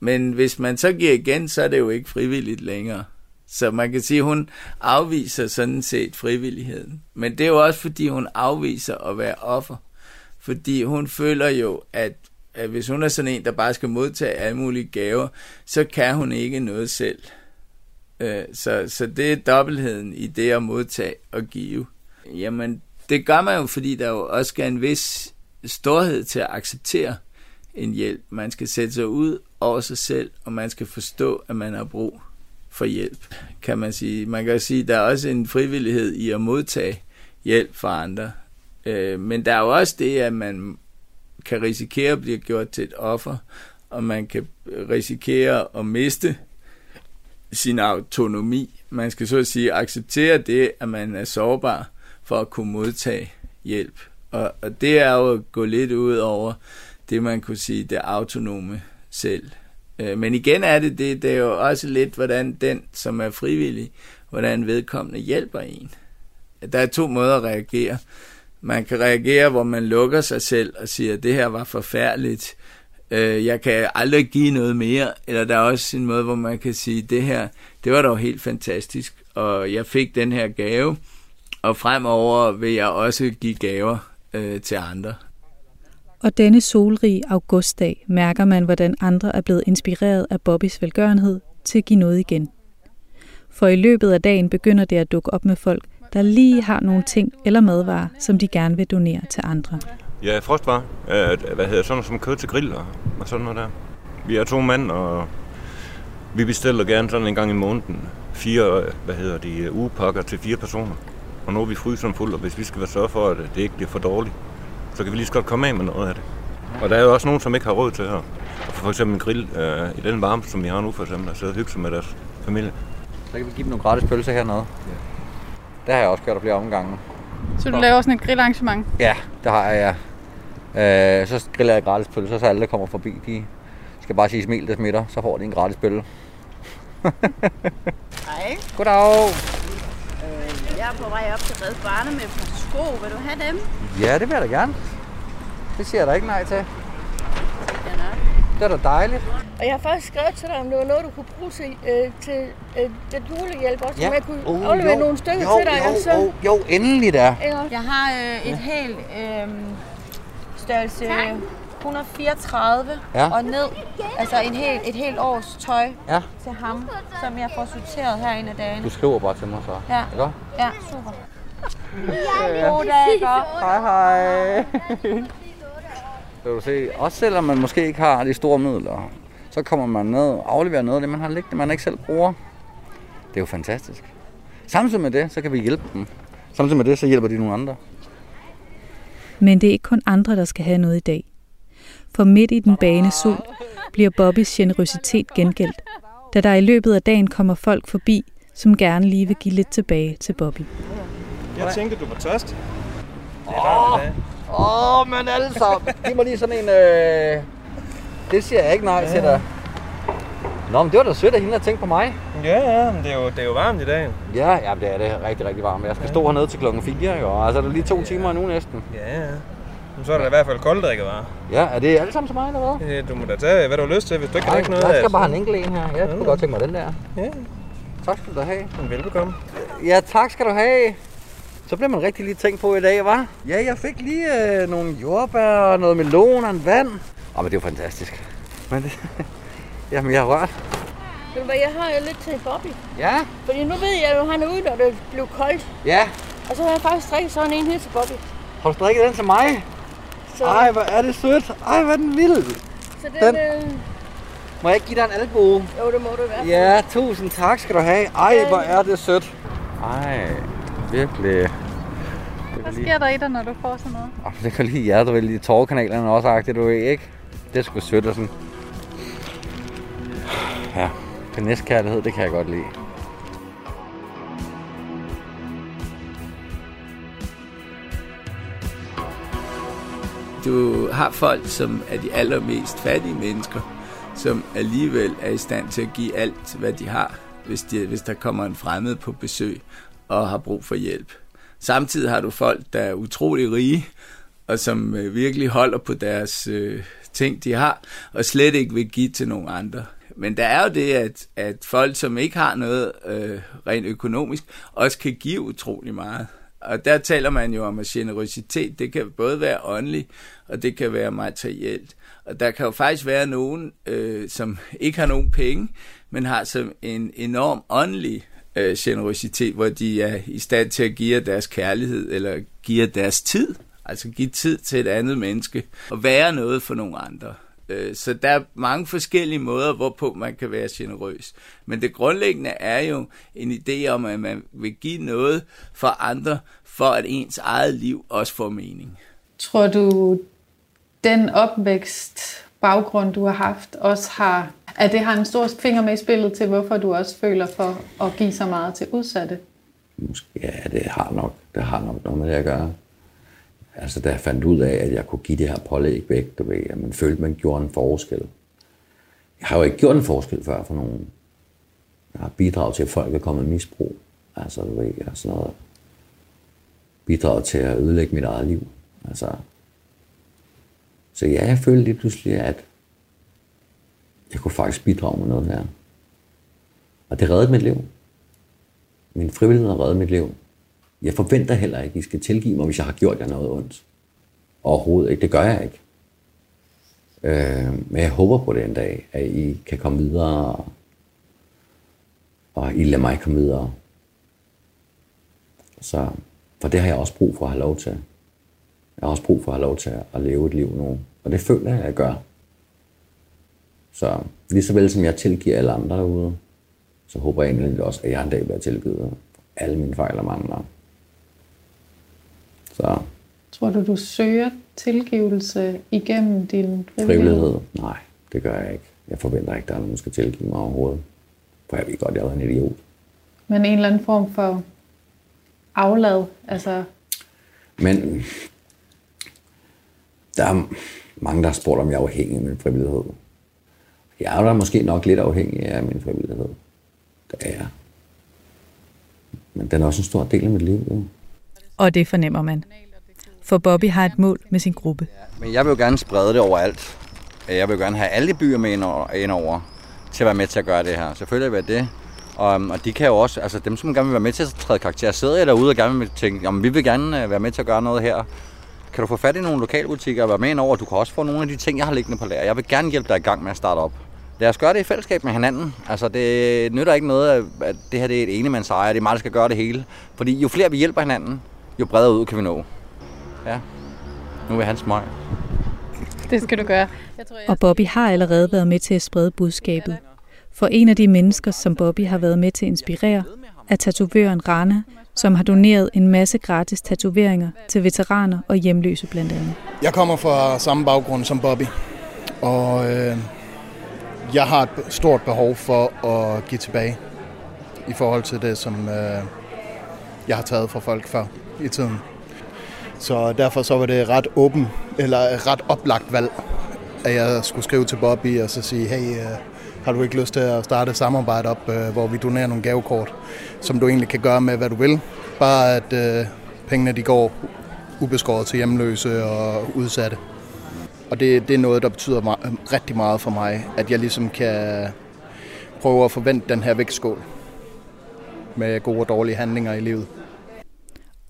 Men hvis man så giver igen, så er det jo ikke frivilligt længere. Så man kan sige, at hun afviser sådan set frivilligheden. Men det er jo også, fordi hun afviser at være offer. Fordi hun føler jo, at, at hvis hun er sådan en, der bare skal modtage alle mulige gaver, så kan hun ikke noget selv. Øh, Så, så det er dobbeltheden i det at modtage og give. Jamen, det gør man jo, fordi der jo også skal en vis storhed til at acceptere en hjælp. Man skal sætte sig ud over sig selv, og man skal forstå, at man har brug for hjælp, kan man sige. Man kan sige, at der er også en frivillighed i at modtage hjælp fra andre. Øh, Men der er jo også det, at man kan risikere at blive gjort til et offer, og man kan risikere at miste sin autonomi. Man skal så at sige acceptere det, at man er sårbar for at kunne modtage hjælp. Og, og det er jo at gå lidt ud over det, man kunne sige, det autonome selv. Øh, men igen er det det, det er jo også lidt, hvordan den, som er frivillig, hvordan vedkommende hjælper en. Der er to måder at reagere. Man kan reagere, hvor man lukker sig selv og siger, det her var forfærdeligt, øh, jeg kan aldrig give noget mere, eller der er også en måde, hvor man kan sige, det her, det var dog helt fantastisk, og jeg fik den her gave, og fremover vil jeg også give gaver øh, til andre. Og denne solrige augustdag mærker man, hvordan andre er blevet inspireret af Bobbys velgørenhed til at give noget igen. For i løbet af dagen begynder det at dukke op med folk, der lige har nogle ting eller madvarer, som de gerne vil donere til andre. Ja, frostvar. Øh, hvad hedder sådan noget som kød til grill og, og sådan noget der. Vi er to mænd, og vi bestiller gerne sådan en gang i måneden fire, hvad hedder de, øh, ugepakker til fire personer. Og nu er vi fryseren fuld, og hvis vi skal være sørge for, at det ikke bliver for dårligt, så kan vi lige så godt komme af med noget af det. Og der er jo også nogen, som ikke har råd til at for eksempel en grill øh, i den varme, som vi har nu for eksempel, og sidde og hygge sig med deres familie. Så kan vi give dem nogle gratis pølser hernede. Det har jeg også gjort flere omgange. Så du laver sådan et grillarrangement? Ja, det har jeg, ja. Øh, så griller jeg gratis pølser, så alle, der kommer forbi, de skal bare sige smil, der smitter, så får de en gratis pølle. (laughs) Hej. Goddag. Øh, jeg er på vej op til Red Barne med et par sko. Vil du have dem? Ja, det vil jeg da gerne. Det siger jeg da ikke nej til. Det er da dejligt. Og jeg har faktisk skrevet til dig, om det var noget, du kunne bruge til, øh, til øh, den julehjælp også, Ja. ja. jeg kunne Oh, aflevere jo. nogle stykker Jo, til dig. jo, og så, jo, jo, endelig da. Jeg har øh, et helt øh, størrelse 134 Ja. og ned. Altså en hel, et helt års tøj Ja. til ham, som jeg får sorteret her en af dagene. Du skriver bare til mig så. Ja. Ikke? Ja, super. Ja. God dag, ikke? Hej, hej. Kan du se, også selvom man måske ikke har de store midler, så kommer man ned og afleverer noget af det, man har liggende, man ikke selv bruger. Det er jo fantastisk. Samtidig med det, så kan vi hjælpe dem. Samtidig med det, så hjælper de nogle andre. Men det er ikke kun andre, der skal have noget i dag. For midt i den bane sol bliver Bobbys generøsitet gengældt, da der i løbet af dagen kommer folk forbi, som gerne lige vil give lidt tilbage til Bobby. Jeg tænkte, du var tørst. Åh, åh, oh, men alle sammen. Giv mig lige sådan en... Øh... Det siger jeg ikke nej til dig. Nå, men det var da sødt af hende at tænke på mig. Ja, ja, men det er jo, det er jo varmt i dag. Ja, ja, det er det rigtig, rigtig varmt. Jeg skal stå hernede til klokken 4, jo. Altså, det er lige to timer nu næsten. Ja, ja. Men så er der i hvert fald kolddrikkevarer. Ja, er det alle sammen som mig, eller hvad? Ja, Du må da tage, hvad du har lyst til, hvis du ikke kan drikke noget jeg skal bare have en enkelt en her. Jeg kunne Ja. godt tænke mig den der. Ja. Tak skal du have. Velbekomme. Ja, tak skal du have. Så bliver man rigtig lige tænkt på i dag, var? Ja, jeg fik lige øh, nogle jordbær og noget melon og en vand. Ah, men det jo fantastisk. Men det, (laughs) Jamen, jeg har rørt. Ved du hvad, jeg har jo lidt til Bobby. Ja? Fordi nu ved jeg, at han er ude, når det blev koldt. Ja. Og så har jeg faktisk strikket sådan en her til Bobby. Har du strikket den til mig? Så, Ej, hvor er det sødt. Ej, hvor er den vild. så den, den- Øh, Må jeg ikke give dig en albue? jo, det må du fald. Ja, tusind tak skal du have. Ej, hvor er det sødt. Ej, virkelig. Hvad sker der i dig, når du får sådan noget? Oh, det kan lige hjertet vel i tårerkanalerne også, agtigt, du ved, ikke? Det er sgu sødt og sådan. Ja, den næste kærlighed, det kan jeg godt lide. Du har folk, som er de allermest fattige mennesker, som alligevel er i stand til at give alt, hvad de har, hvis, de, hvis der kommer en fremmed på besøg og har brug for hjælp. Samtidig har du folk, der er utrolig rige, og som øh, virkelig holder på deres øh, ting, de har, og slet ikke vil give til nogen andre. Men der er jo det, at, at folk, som ikke har noget øh, rent økonomisk, også kan give utrolig meget. Og der taler man jo om, at generøsitet, det kan både være åndelig, og det kan være materielt. Og der kan jo faktisk være nogen, øh, som ikke har nogen penge, men har som en enorm åndelig øh, generøsitet, hvor de er i stand til at give deres kærlighed, eller give deres tid. Altså give tid til et andet menneske, og være noget for nogle andre. Øh, Så der er mange forskellige måder, hvorpå man kan være generøs. Men det grundlæggende er jo en idé om, at man vil give noget for andre, for at ens eget liv også får mening. Tror du, den opvækst, baggrund, du har haft, også har, at det har en stor finger med i spillet til, hvorfor du også føler for at give så meget til udsatte? Ja, det har nok, det har nok noget med det at gøre. Altså, da jeg fandt ud af, at jeg kunne give det her pålæg væk, du ved, at man følte, at man gjorde en forskel. Jeg har jo ikke gjort en forskel før for nogen. Jeg har bidraget til, at folk er kommet i misbrug. Altså, du ved, og sådan noget. Bidraget til at ødelægge mit eget liv. Altså, så ja, jeg følte lige pludselig, at jeg kunne faktisk bidrage med noget her. Og det reddede mit liv. Min frivillighed har reddet mit liv. Jeg forventer heller ikke, at I skal tilgive mig, hvis jeg har gjort jer noget ondt. Overhovedet ikke. Det gør jeg ikke. Øh, men jeg håber på det en dag, at I kan komme videre, og, og I lader mig komme videre. Så, for det har jeg også brug for at have lov til. Jeg har også brug for at have lov til at leve et liv nu. Og det føler jeg, at jeg gør. Så lige så vel som jeg tilgiver alle andre derude, så håber jeg egentlig også, at jeg en dag bliver tilgivet alle mine fejl og mangler. Så Tror du, du søger tilgivelse igennem din frivillighed? Nej, det gør jeg ikke. Jeg forventer ikke, at der er nogen, der skal tilgive mig overhovedet. For jeg ved godt, jeg er en idiot. Men en eller anden form for aflad, altså Men der er mange, der har spurgt, om jeg er afhængig af min frivillighed. Jeg er da måske nok lidt afhængig af min frivillighed. Det er jeg. Men den er også en stor del af mit liv. Jo. Og det fornemmer man. For Bobby har et mål med sin gruppe. Men jeg vil jo gerne sprede det overalt. Jeg vil jo gerne have alle byer med ind over, ind over til at være med til at gøre det her. Selvfølgelig vil jeg det. Og, og de kan jo også, altså dem, som gerne vil være med til at træde karakter, sidder jeg derude og gerne vil tænke, jamen vi vil gerne øh, være med til at gøre noget her. Kan du få fat i nogle lokalbutikker og være med ind over? Du kan også få nogle af de ting, jeg har liggende på lager. Jeg vil gerne hjælpe dig i gang med at starte op. Lad os gøre det i fællesskab med hinanden. Altså, det nytter ikke noget, at- det her det er et enemandsejr. Det er mig, der skal gøre det hele. Fordi jo flere vi hjælper hinanden, jo bredere ud kan vi nå. Ja. Nu vil han smøg. det skal du gøre. Jeg tror, Og Bobby har allerede været med til at sprede budskabet. For en af de mennesker, som Bobby har været med til at inspirere, er tatovøren Rana, som har doneret en masse gratis tatoveringer til veteraner og hjemløse blandt andet. Jeg kommer fra samme baggrund som Bobby, og øh, jeg har et stort behov for at give tilbage i forhold til det, som øh, jeg har taget fra folk før i tiden. Så derfor så var det ret åben, eller ret oplagt valg, at jeg skulle skrive til Bobby og så sige, hey, øh, har du ikke lyst til at starte et samarbejde op, øh, hvor vi donerer nogle gavekort, som du egentlig kan gøre med, hvad du vil. Bare at øh, pengene de går ubeskåret til hjemløse og udsatte. Og det, det er noget, der betyder meget, rigtig meget for mig, at jeg ligesom kan prøve at forvente den her vægtskål med gode og dårlige handlinger i livet.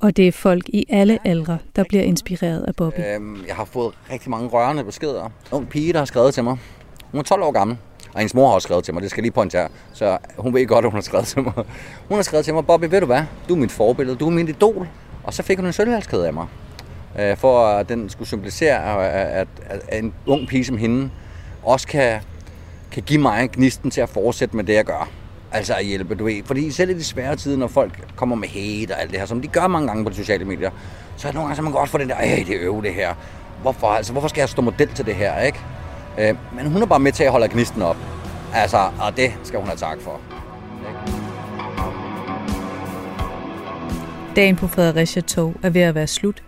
Og det er folk i alle aldre, der bliver inspireret af Bobby. Øhm, jeg har fået rigtig mange rørende beskeder. En ung pige, der har skrevet til mig. Hun er 12 år gammel. Og hendes mor har også skrevet til mig, det skal lige pointere. Så hun ved godt, at hun har skrevet til mig. Hun har skrevet til mig, Bobby, ved du hvad? Du er mit forbillede, du er min idol. Og så fik hun en sølvhalskæde af mig. Øh, for at den skulle symbolisere, at, at, at en ung pige som hende også kan, kan give mig gnisten til at fortsætte med det, jeg gør. Altså at hjælpe, du ved. Fordi selv i de svære tider, når folk kommer med hate og alt det her, som de gør mange gange på de sociale medier, så er det nogle gange, så man godt få den der, hey, det er øve det her. Hvorfor, altså, hvorfor skal jeg stå model til det her, ikke? Øh, men hun er bare med til at holde gnisten op. Altså, og det skal hun have tak for. Dagen på Fredericia Tog er ved at være slut,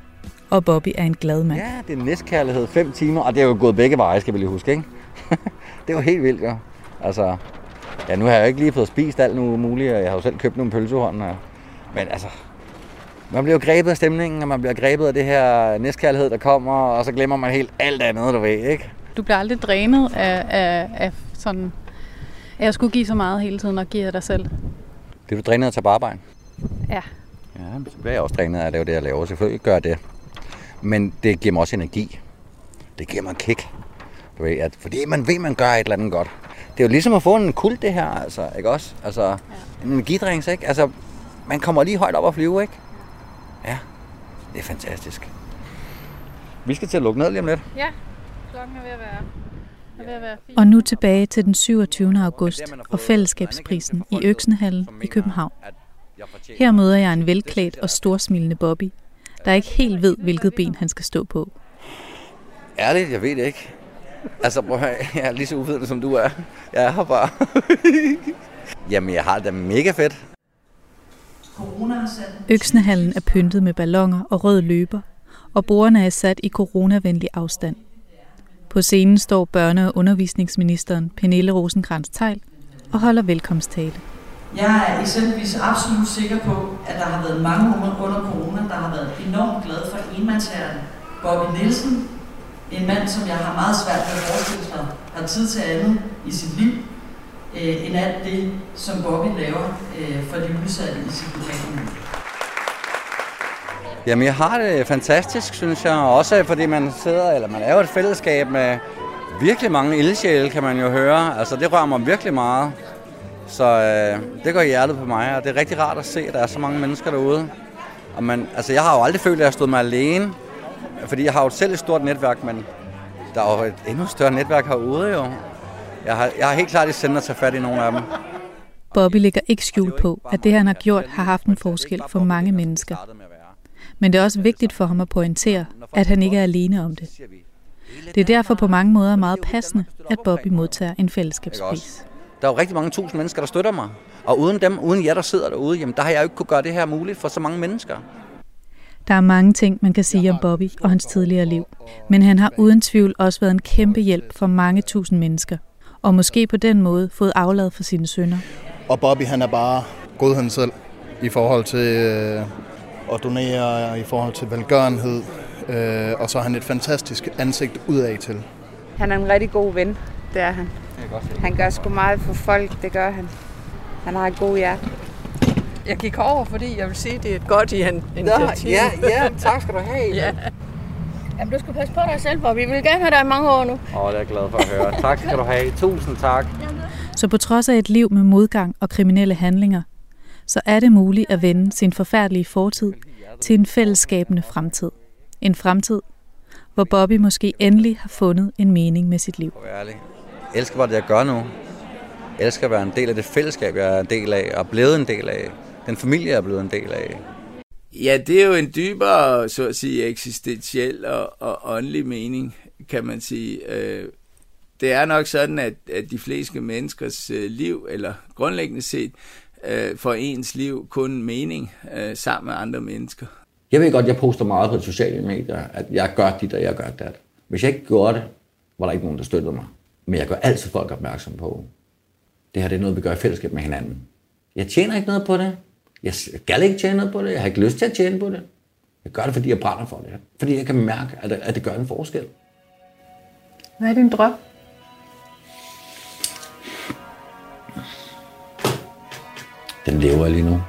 og Bobby er en glad mand. Ja, det er næstkærlighed, fem timer, og det er jo gået begge veje, skal vi lige huske, ikke? (laughs) det er jo helt vildt, jo. Altså, ja, nu har jeg jo ikke lige fået spist alt nu muligt, og jeg har jo selv købt nogle pølsehånd. Og, men altså, man bliver jo grebet af stemningen, og man bliver grebet af det her næstkærlighed, der kommer, og så glemmer man helt alt andet, du ved, ikke? Du bliver aldrig drænet af, af, af sådan, at skulle give så meget hele tiden og give af dig selv. Bliver du drænet af at tage på arbejde? Ja. Ja, så bliver jeg også drænet af at lave det, jeg laver. Selvfølgelig gør jeg det. Men det giver mig også energi. Det giver mig en kick. Du ved, at, fordi man ved, man gør et eller andet godt. Det er jo ligesom at få en kult, det her, altså, ikke også? Altså, ja. en energidrings, ikke? Altså, man kommer lige højt op og flyve, ikke? Ja, det er fantastisk. Vi skal til at lukke ned lige om lidt. Ja, klokken er ved at være, er ved at være fint. Og nu tilbage til den 27. august og fællesskabsprisen i Øksenhallen i København. Her møder jeg en velklædt og storsmilende Bobby, der ikke helt ved, hvilket ben han skal stå på. Ærligt, jeg ved det ikke. Altså, prøv jeg er lige så uvidende, som du er. Jeg er her bare. (laughs) Jamen, jeg har det da mega fedt. Øksenehallen er pyntet med ballonger og rød løber, og bordene er sat i coronavenlig afstand. På scenen står børne- og undervisningsministeren Pernille rosenkrantz teil og holder velkomsttale. Jeg er eksempelvis absolut sikker på, at der har været mange under, under corona, der har været enormt glade for enmandsherren Bobby Nielsen. En mand, som jeg har meget svært ved at forestille sig, har tid til andet i sit liv, øh, end alt det, som Bobby laver øh, for de udsatte i sit lokalmiljø. Jamen, jeg har det fantastisk, synes jeg. Også fordi man sidder, eller man er jo et fællesskab med virkelig mange ildsjæle, kan man jo høre. Altså, det rører mig virkelig meget. Så øh, det går i hjertet på mig, og det er rigtig rart at se, at der er så mange mennesker derude. Og man, altså, jeg har jo aldrig følt, at jeg stod mig alene, fordi jeg har jo selv et stort netværk, men der er jo et endnu større netværk herude jo. Jeg har, jeg har helt klart i sender at tage fat i nogle af dem. Bobby lægger ikke skjul på, at det han har gjort har haft en forskel for mange mennesker. Men det er også vigtigt for ham at pointere, at han ikke er alene om det. Det er derfor på mange måder meget passende, at Bobby modtager en fællesskabspris. Der er jo rigtig mange tusind mennesker, der støtter mig. Og uden dem, uden jer, der sidder derude, jamen, der har jeg jo ikke kunne gøre det her muligt for så mange mennesker. Der er mange ting, man kan sige om Bobby og hans tidligere liv. Men han har uden tvivl også været en kæmpe hjælp for mange tusind mennesker. Og måske på den måde fået aflad for sine sønner. Og Bobby, han er bare godheden selv i forhold til øh, at donere, i forhold til velgørenhed. Øh, og så er han et fantastisk ansigt udad til. Han er en rigtig god ven, det er han. Han gør sgu meget for folk, det gør han. Han har et god hjerte. Jeg gik over, fordi jeg vil sige, at det er et godt initiativ. ja, ja, tak skal du have. (laughs) ja. Jamen, du skal passe på dig selv, Bobby. Vi vil gerne have dig i mange år nu. Åh, oh, det er jeg glad for at høre. Tak skal du have. Tusind tak. Så på trods af et liv med modgang og kriminelle handlinger, så er det muligt at vende sin forfærdelige fortid til en fællesskabende fremtid. En fremtid, hvor Bobby måske endelig har fundet en mening med sit liv. Jeg elsker bare det, jeg gør nu. Jeg elsker at være en del af det fællesskab, jeg er en del af, og er blevet en del af. Den familie, er blevet en del af. Ja, det er jo en dybere, så at sige, eksistentiel og, og åndelig mening, kan man sige. Det er nok sådan, at, at de fleste menneskers liv, eller grundlæggende set, for ens liv kun mening sammen med andre mennesker. Jeg ved godt, jeg poster meget på sociale medier, at jeg gør dit, og jeg gør dat. Hvis jeg ikke gjorde det, var der ikke nogen, der støttede mig. Men jeg gør altid folk opmærksom på, det her det er noget, vi gør i fællesskab med hinanden. Jeg tjener ikke noget på det. Jeg skal ikke tjene på det. Jeg har ikke lyst til at tjene på det. Jeg gør det, fordi jeg brænder for det. Fordi jeg kan mærke, at det, at det gør en forskel. Hvad er din drøm? Den lever jeg lige nu.